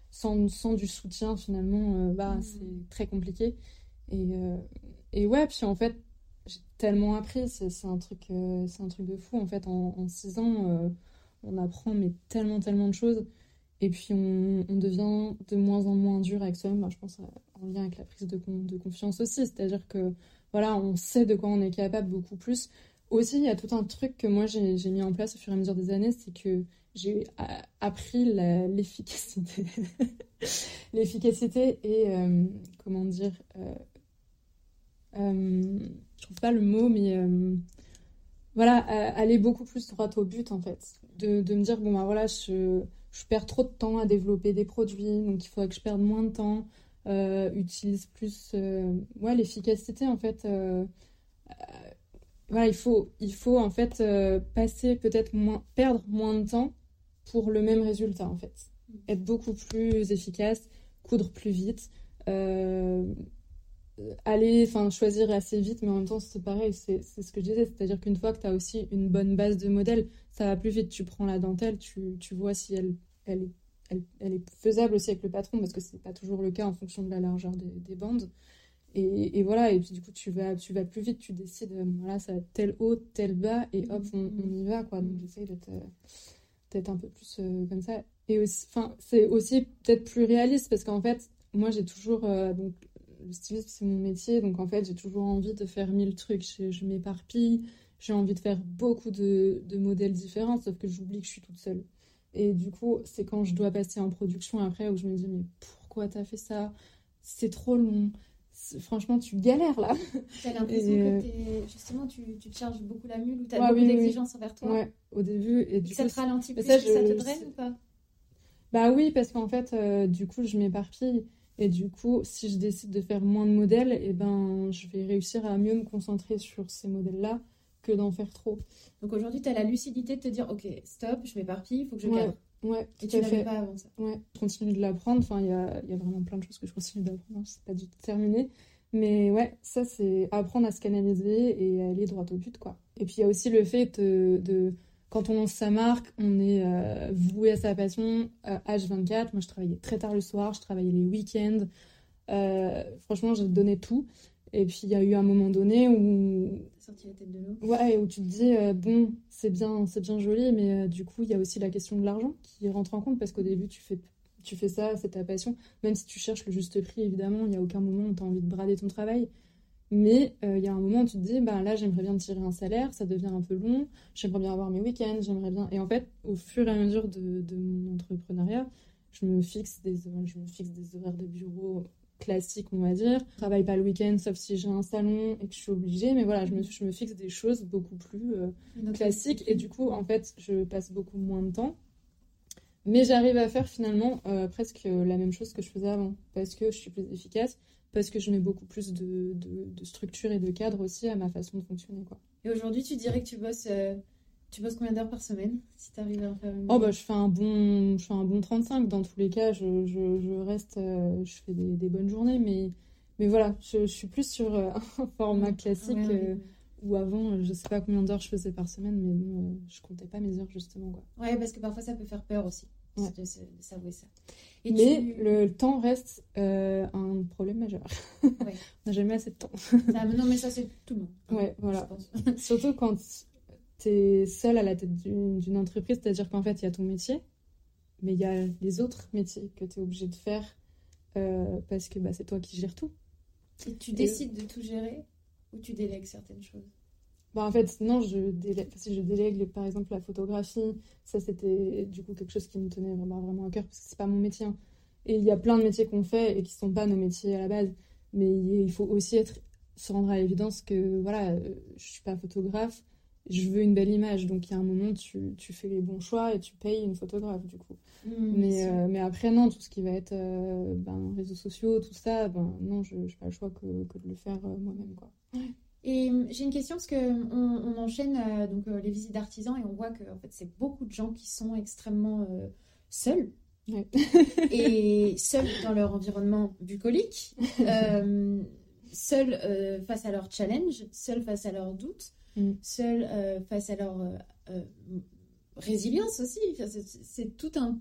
sans, sans du soutien, finalement, bah, mmh. c'est très compliqué. Et, et ouais, puis en fait, j'ai tellement appris, c'est un, truc, euh, c'est un truc de fou. En fait, en, en six ans, euh, on apprend mais tellement, tellement de choses. Et puis, on, devient de moins en moins dur avec soi-même. je pense en lien avec la prise de, confiance aussi. C'est-à-dire que, voilà, on sait de quoi on est capable beaucoup plus. Aussi, il y a tout un truc que moi, j'ai mis en place au fur et à mesure des années, c'est que j'ai appris l'efficacité. l'efficacité et, euh, comment dire, je trouve pas le mot, mais euh, voilà, aller beaucoup plus droit au but en fait. De, de me dire, bon, bah voilà, je, je, perds trop de temps à développer des produits, donc il faudrait que je perde moins de temps, euh, utilise plus euh, ouais, l'efficacité en fait. voilà, il faut, il faut en fait passer peut-être moins, perdre moins de temps pour le même résultat en fait. Être beaucoup plus efficace, coudre plus vite. Euh, aller, enfin choisir assez vite, mais en même temps c'est pareil, c'est ce que je disais, c'est-à-dire qu'une fois que tu as aussi une bonne base de modèle, ça va plus vite, tu prends la dentelle, tu, tu vois si elle, elle, est, elle, elle, est faisable aussi avec le patron, parce que c'est pas toujours le cas en fonction de la largeur des, des bandes. Et, et, voilà, et puis du coup tu vas, tu vas plus vite, tu décides, euh, voilà, ça tel haut, tel bas, et hop, on, on y va, quoi. Donc j'essaye d'être euh, un peu plus euh, comme ça. Et aussi, enfin, c'est aussi peut-être plus réaliste, parce qu'en fait, moi j'ai toujours, donc le stylisme, c'est mon métier, donc en fait, j'ai toujours envie de faire mille trucs. Je, m'éparpille, j'ai envie de faire beaucoup de, modèles différents, sauf que j'oublie que je suis toute seule. Et du coup, c'est quand je dois passer en production après où je me dis, mais pourquoi t'as fait ça? C'est trop long. Franchement, tu galères là. T'as l'impression que euh, justement, tu, tu, te charges beaucoup la mule ou t'as beaucoup d'exigences envers toi? Ouais, au début. Et du ça coup, te ralentit plus, ça, ça te draine ou pas? Bah oui, parce qu'en fait, euh, du coup, je m'éparpille. Et du coup, si je décide de faire moins de modèles, et eh ben, je vais réussir à mieux me concentrer sur ces modèles-là que d'en faire trop. Donc aujourd'hui, tu as la lucidité de te dire, ok, stop, je m'éparpille, il faut que je cadre. Ouais, et tu n'avais pas avant ça. Ouais, je continue de l'apprendre. Enfin, il y a, y a, vraiment plein de choses que je continue d'apprendre. C'est pas du tout terminé. Mais ouais, ça, c'est apprendre à se canaliser et à aller droit au but, quoi. Et puis, il y a aussi le fait de, de quand on lance sa marque, on est euh, voué à sa passion H24. Moi, je travaillais très tard le soir, je travaillais les week-ends. Euh, franchement, j'ai donné tout. Et puis, il y a eu un moment donné où. sorti la tête de l'eau. Ouais, où tu te dis, euh, bon, c'est bien, c'est bien joli, mais du coup, il y a aussi la question de l'argent qui rentre en compte parce qu'au début, tu fais, tu fais ça, c'est ta passion. Même si tu cherches le juste prix, évidemment, il n'y a aucun moment où tu as envie de brader ton travail. Mais il euh, y a un moment où tu te dis, bah, là, j'aimerais bien tirer un salaire, ça devient un peu long, j'aimerais bien avoir mes week-ends, j'aimerais bien. Et en fait, au fur et à mesure de, de mon entrepreneuriat, je me, fixe des, je me fixe des horaires de bureau classiques, on va dire. Je travaille pas le week-end, sauf si j'ai un salon et que je suis obligée. Mais voilà, je me, je me fixe des choses beaucoup plus euh, classiques. Et du coup, en fait, je passe beaucoup moins de temps. Mais j'arrive à faire finalement euh, presque la même chose que je faisais avant. Parce que je suis plus efficace parce que je mets beaucoup plus de, de, structure et de cadre aussi à ma façon de fonctionner. Quoi. Et aujourd'hui, tu dirais que tu bosses, euh, tu bosses combien d'heures par semaine si tu arrives à en faire une Oh, bah, je fais un bon, je fais un bon 35. Dans tous les cas, je, je, je reste, euh, je fais des, des, bonnes journées, mais, mais voilà, je, suis plus sur euh, un format classique. Où avant, je sais pas combien d'heures je faisais par semaine, mais bon, je comptais pas mes heures justement. Quoi. Ouais, parce que parfois ça peut faire peur aussi. Ouais. de, se- de s'avouer ça. Et Mais tu- le temps reste euh, un problème majeur. Ouais. On n'a jamais assez de temps. Non, mais ça, c'est tout le monde. Ouais, voilà. Surtout quand tu es seul à la tête d'une d'une entreprise, c'est-à-dire qu'en fait, il y a ton métier, mais il y a les autres métiers que tu es obligé de faire euh, parce que bah, c'est toi qui gères tout. Et tu décides de tout gérer ou tu délègues certaines choses? Bah, en fait, non, je délègue, si je délègue par exemple la photographie, ça c'était du coup quelque chose qui me tenait vraiment, vraiment à cœur parce que c'est pas mon métier. hein. Et il y a plein de métiers qu'on fait et qui sont pas nos métiers à la base. Mais il faut aussi être, se rendre à l'évidence que voilà, je suis pas photographe, je veux une belle image. Donc il y a un moment, tu, tu fais les bons choix et tu payes une photographe du coup. Mais, euh, mais après, non, tout ce qui va être euh, ben, réseaux sociaux, tout ça, ben, non, je n'ai pas le choix que, que de le faire euh, moi-même. quoi. Et hum, j'ai une question parce que on, enchaîne euh, donc euh, les visites d'artisans et on voit que en fait c'est beaucoup de gens qui sont extrêmement euh, seuls Ouais. et seuls dans leur environnement bucolique, seuls face à leurs challenges, seuls face à leurs doutes, Mm. seuls face à leur résilience aussi. Enfin, c'est- tout un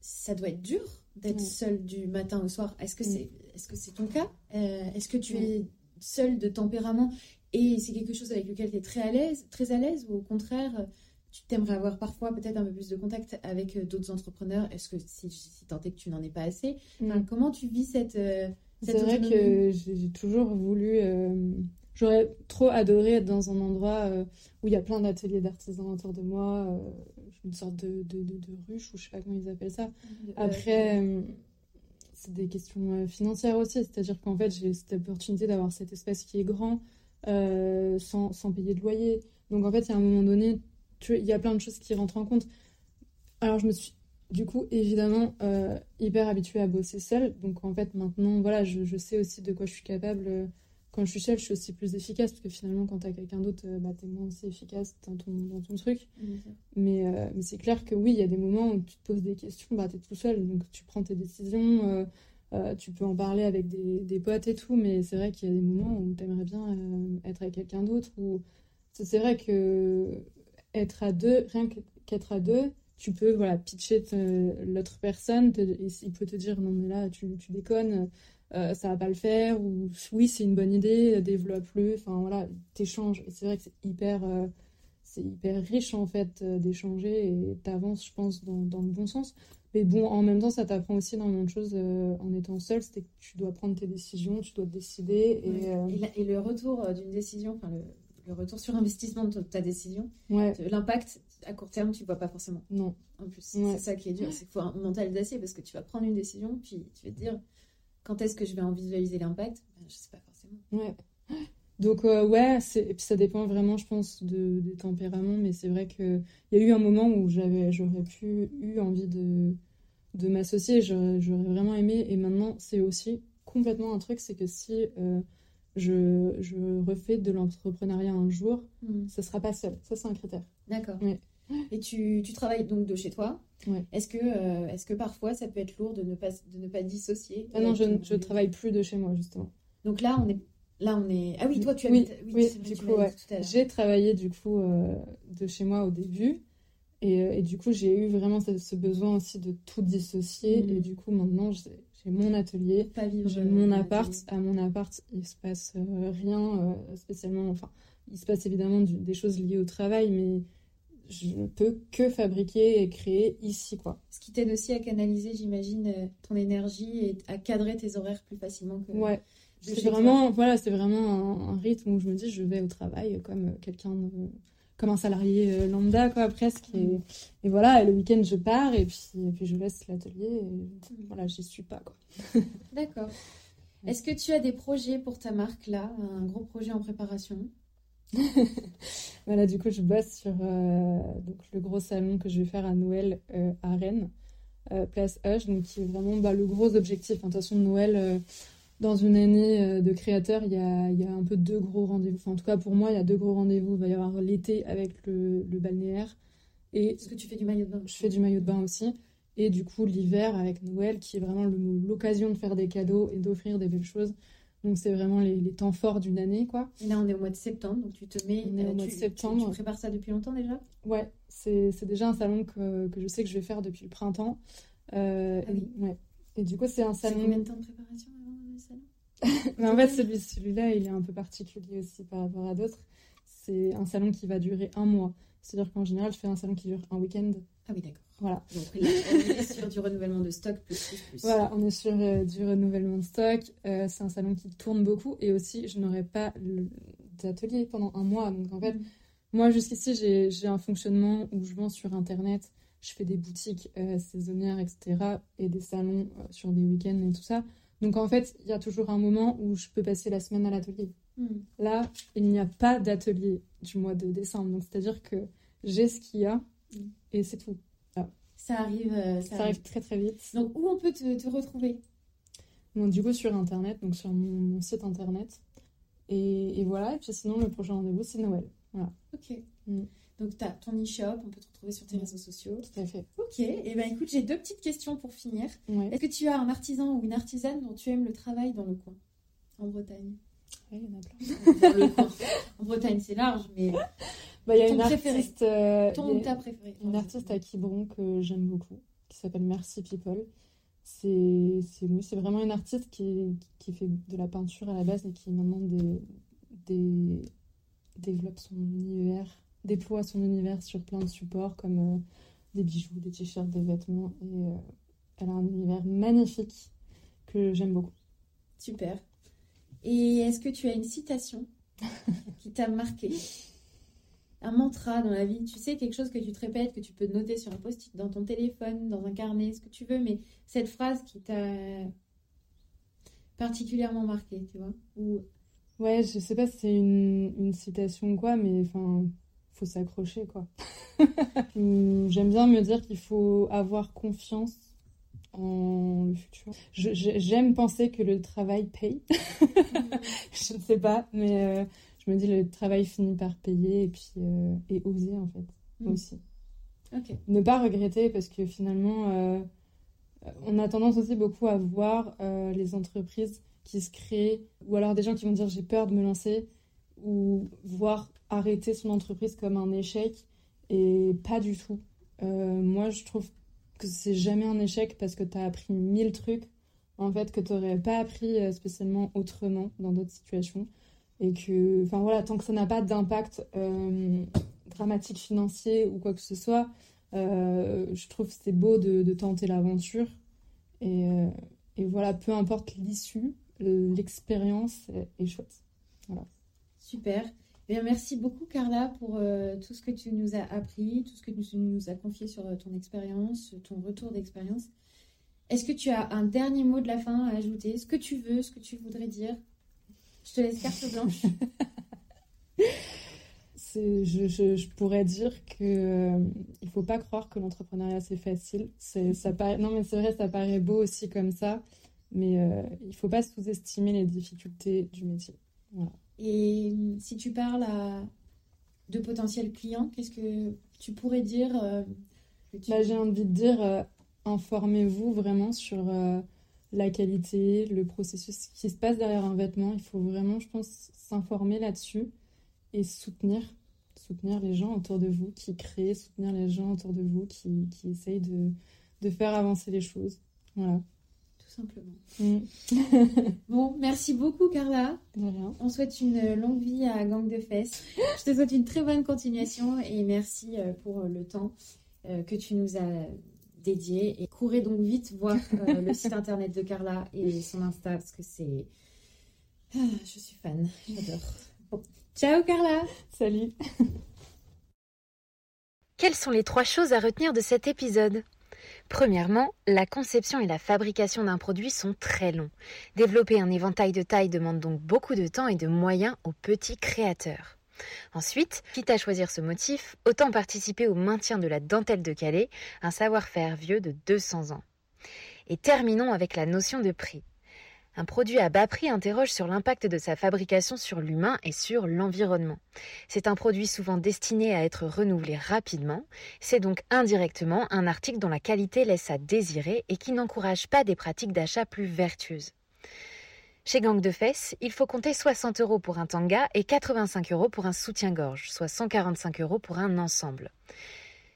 ça doit être dur d'être Ouais. seul du matin au soir. Est-ce que Mm. c'est est-ce que c'est ton cas? Est-ce que tu Ouais. es seul de tempérament et c'est quelque chose avec lequel tu es très à l'aise, très à l'aise ou au contraire euh, tu t'aimerais avoir parfois peut-être un peu plus de contact avec euh, d'autres entrepreneurs? Est-ce que si, si tant est que tu n'en es pas assez? Enfin, Mm. Comment tu vis cette, euh, cette C'est vrai que j'ai toujours voulu. euh, J'aurais trop adoré être dans un endroit euh, où il y a plein d'ateliers d'artisans autour de moi, une sorte de, de, de, de ruche, ou je sais pas comment ils appellent ça. Après, c'est des questions euh, financières aussi, c'est-à-dire qu'en fait, j'ai cette opportunité d'avoir cet espace qui est grand euh, sans, sans payer de loyer. Donc en fait, il y a un moment donné, il y a plein de choses qui rentrent en compte. Alors je me suis du coup évidemment euh, hyper habituée à bosser seule. Donc en fait, maintenant, voilà, je, je sais aussi de quoi je suis capable. Quand je suis seule, je suis aussi plus efficace parce que finalement, quand tu as quelqu'un d'autre, euh, bah, tu es moins aussi efficace dans ton, dans ton truc. Mais, euh, mais c'est clair que oui, il y a des moments où tu te poses des questions, bah, tu es tout seul, donc tu prends tes décisions, euh, euh, tu peux en parler avec des, des potes et tout, mais c'est vrai qu'il y a des moments où tu aimerais bien euh, être avec quelqu'un d'autre. Ou... C'est vrai que être à deux, rien qu'être à deux, tu peux voilà, pitcher l'autre personne, te- et il peut te dire non, mais là, tu, tu déconnes. Euh, ça va pas le faire, ou oui, c'est une bonne idée, développe-le. Enfin voilà, t'échanges. Et c'est vrai que c'est hyper, euh, c'est hyper riche en fait euh, d'échanger et t'avances, je pense, dans, dans le bon sens. Mais bon, en même temps, ça t'apprend aussi énormément de choses euh, en étant seul. C'est que tu dois prendre tes décisions, tu dois te décider. Et, Et, la- et le retour d'une décision, enfin le, le retour sur investissement de ta décision, ouais, l'impact à court terme, tu ne vois pas forcément. non. En plus, Ouais. c'est ça qui est dur, c'est qu'il faut un mental d'acier parce que tu vas prendre une décision, puis tu vas te dire quand est-ce que je vais en visualiser l'impact? Ben, Je sais pas forcément. Ouais. Donc, euh, ouais, c'est... et puis ça dépend vraiment, je pense, de, des tempéraments. Mais c'est vrai qu'il y a eu un moment où j'avais, j'aurais pu eu envie de, de m'associer. J'aurais, vraiment aimé. Et maintenant, c'est aussi complètement un truc c'est que si euh, je, je refais de l'entrepreneuriat un jour, ça sera pas seul. Ça, c'est un critère. D'accord. Ouais. Et tu, tu travailles donc de chez toi. Ouais. Est-ce que, euh, que parfois ça peut être lourd de ne pas, de ne pas dissocier Ah non, je, je travaille plus de chez moi, justement. Donc là, on est. Là, on est. Ah oui, toi, tu Oui, habites. oui, vrai, du coup, ouais. J'ai travaillé du coup euh, de chez moi au début et, euh, et du coup j'ai eu vraiment ce, ce besoin aussi de tout dissocier Mhm. et du coup maintenant j'ai mon atelier, j'ai mon appart. À mon appart il se passe rien euh, spécialement, enfin il se passe évidemment du- des choses liées au travail mais je ne peux que fabriquer et créer ici quoi. Ce qui t'aide aussi à canaliser, j'imagine, ton énergie et à cadrer tes horaires plus facilement que. Ouais. C'est vraiment, voilà, c'est vraiment un, un rythme où je me dis je vais au travail comme euh, quelqu'un comme un salarié euh, lambda quoi presque et, Mm. et voilà et le week-end je pars et puis, et puis je laisse l'atelier et voilà j'y suis pas quoi. D'accord. Est-ce que tu as des projets pour ta marque là? Un gros projet en préparation? Voilà du coup je bosse sur euh, donc le gros salon que je vais faire à Noël euh, à Rennes, euh, place Hush donc qui est vraiment bah, le gros objectif. Enfin, de toute façon Noël dans une année de créateur il y a, y a un peu deux gros rendez-vous. Enfin en tout cas pour moi il y a deux gros rendez-vous. Il va y avoir l'été avec le, le balnéaire et Est-ce que tu fais du maillot de bain Je fais du maillot de bain aussi. Et du coup, l'hiver avec Noël, qui est vraiment l'occasion de faire des cadeaux et d'offrir des belles choses. Donc c'est vraiment les, les temps forts d'une année, quoi. Et là, on est au mois de septembre, donc tu te mets. On est au euh, mois tu- de tu- septembre. Tu, prépares ça depuis longtemps déjà? Ouais, c'est déjà un salon que, que je sais que je vais faire depuis le printemps. Euh, Ah oui. et, ouais. et du coup, c'est un salon. combien de temps de préparation avant le salon? Mais en fait, celui, celui-là, il est un peu particulier aussi par rapport à d'autres. C'est un salon qui va durer un mois. C'est-à-dire qu'en général, je fais un salon qui dure un week-end. Ah oui, d'accord. Voilà. Donc là, on est sur du renouvellement de stock plus plus plus. Voilà, on est sur euh, du renouvellement de stock. Euh, c'est un salon qui tourne beaucoup. Et aussi, je n'aurai pas d'atelier pendant un mois. Donc en fait, Mm. moi, jusqu'ici, j'ai un fonctionnement où je vends sur Internet. Je fais des boutiques euh, saisonnières, etc. Et des salons sur des week-ends et tout ça. Donc en fait, il y a toujours un moment où je peux passer la semaine à l'atelier. Hmm. Là, il n'y a pas d'atelier du mois de décembre. Donc, c'est-à-dire que j'ai ce qu'il y a Mm. Et c'est tout. Ça arrive. euh, ça Ça arrive très, très vite. Donc, où on peut te, te retrouver? Du coup, sur Internet, donc sur mon, mon site Internet. Et, et voilà. Et puis, sinon, le prochain rendez-vous, c'est Noël. Ok. Mm. Donc, tu as ton e-shop, on peut te retrouver sur tes Mm. réseaux sociaux. Tout à fait. Ok. Et ben écoute, j'ai deux petites questions pour finir. Ouais. Est-ce que tu as un artisan ou une artisane dont tu aimes le travail dans le coin? En Bretagne Ouais, il y en a plein. Dans le coin. En Bretagne, c'est large, mais Bah, il y a une préféré. artiste, euh, ton ta préférée une artiste à Quiberon que j'aime beaucoup, qui s'appelle Merci People. C'est c'est oui, c'est vraiment une artiste qui, qui fait de la peinture à la base et qui maintenant des, des, développe son univers, déploie son univers sur plein de supports comme euh, des bijoux, des t-shirts, des vêtements. Et euh, elle a un univers magnifique que j'aime beaucoup. Super. Et est-ce que tu as une citation qui t'a marqué? Un mantra dans la vie, tu sais, quelque chose que tu te répètes, que tu peux noter sur un post-it, dans ton téléphone, dans un carnet, ce que tu veux, mais cette phrase qui t'a particulièrement marqué, tu vois Ou Ouais, je sais pas si c'est une, une citation ou quoi, mais enfin, faut s'accrocher quoi. Hum, J'aime bien me dire qu'il faut avoir confiance en le futur. J'aime penser que le travail paye. je ne sais pas, mais euh, je me dis le travail finit par payer et puis euh, et oser en fait Mm. aussi. Ok. Ne pas regretter parce que finalement, euh, on a tendance aussi beaucoup à voir euh, les entreprises qui se créent, ou alors des gens qui vont dire j'ai peur de me lancer, ou voir arrêter son entreprise comme un échec, et pas du tout. Moi, je trouve que c'est jamais un échec parce que tu as appris mille trucs, en fait, que tu n'aurais pas appris spécialement autrement dans d'autres situations. Et que, enfin voilà, tant que ça n'a pas d'impact euh, dramatique financier ou quoi que ce soit, euh, je trouve que c'est beau de, tenter l'aventure. Et, euh, et voilà, peu importe l'issue, l'expérience est, chouette. Super. Eh bien, merci beaucoup, Carla, pour tout ce que tu nous as appris, tout ce que tu nous as confié sur ton expérience, ton retour d'expérience. Est-ce que tu as un dernier mot de la fin à ajouter? Ce que tu veux, ce que tu voudrais dire? Je te laisse carte blanche. Je, je, je pourrais dire que euh, il faut pas croire que l'entrepreneuriat c'est facile. C'est, ça paraît, non mais c'est vrai, ça paraît beau aussi comme ça, mais euh, il faut pas sous-estimer les difficultés du métier. Voilà. Et euh, si tu parles à de potentiels clients, qu'est-ce que tu pourrais dire euh, tu- Là, j'ai envie de dire, euh, informez-vous vraiment sur euh, la qualité, le processus qui se passe derrière un vêtement. Il faut vraiment, je pense, s'informer là-dessus et soutenir, soutenir les gens autour de vous qui créent, soutenir les gens autour de vous qui, qui essayent de, de faire avancer les choses. Voilà. Tout simplement. Mm. Bon, merci beaucoup, Carla. De rien. On souhaite une longue vie à Gang de Fesses. Je te souhaite une très bonne continuation et merci euh, pour le temps euh, que tu nous as dédié. Et courez donc vite voir euh, le site internet de Carla et son Insta parce que c'est. Ah, je suis fan, j'adore. Bon. Ciao Carla Salut. Quelles sont les trois choses à retenir de cet épisode? Premièrement, la conception et la fabrication d'un produit sont très longs. Développer un éventail de tailles demande donc beaucoup de temps et de moyens aux petits créateurs. Ensuite, quitte à choisir ce motif, autant participer au maintien de la dentelle de Calais, un savoir-faire vieux de 200 ans. Et terminons avec la notion de prix. Un produit à bas prix interroge sur l'impact de sa fabrication sur l'humain et sur l'environnement. C'est un produit souvent destiné à être renouvelé rapidement, c'est donc indirectement un article dont la qualité laisse à désirer et qui n'encourage pas des pratiques d'achat plus vertueuses. Chez Gang de Fesses, il faut compter 60 euros pour un tanga et 85 euros pour un soutien-gorge, soit 145 euros pour un ensemble.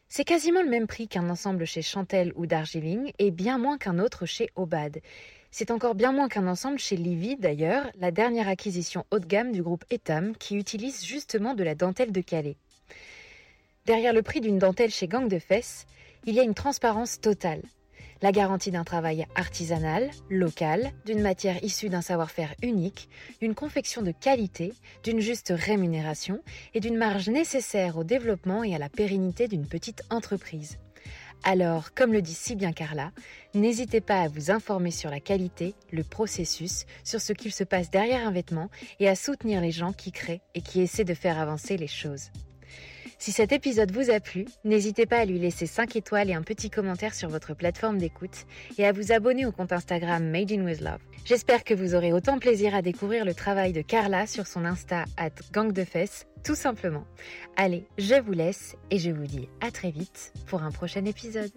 C'est quasiment le même prix qu'un ensemble chez Chantel ou Darjeeling et bien moins qu'un autre chez Obad. C'est encore bien moins qu'un ensemble chez Livy d'ailleurs, la dernière acquisition haut de gamme du groupe Etam qui utilise justement de la dentelle de Calais. Derrière le prix d'une dentelle chez Gang de Fesses, il y a une transparence totale la garantie d'un travail artisanal, local, d'une matière issue d'un savoir-faire unique, d'une confection de qualité, d'une juste rémunération et d'une marge nécessaire au développement et à la pérennité d'une petite entreprise. Alors, comme le dit si bien Carla, n'hésitez pas à vous informer sur la qualité, le processus, sur ce qu'il se passe derrière un vêtement et à soutenir les gens qui créent et qui essaient de faire avancer les choses. Si cet épisode vous a plu, n'hésitez pas à lui laisser 5 étoiles et un petit commentaire sur votre plateforme d'écoute et à vous abonner au compte Instagram Made in With Love. J'espère que vous aurez autant plaisir à découvrir le travail de Carla sur son Insta at gang de fesses, tout simplement. Allez, je vous laisse et je vous dis à très vite pour un prochain épisode.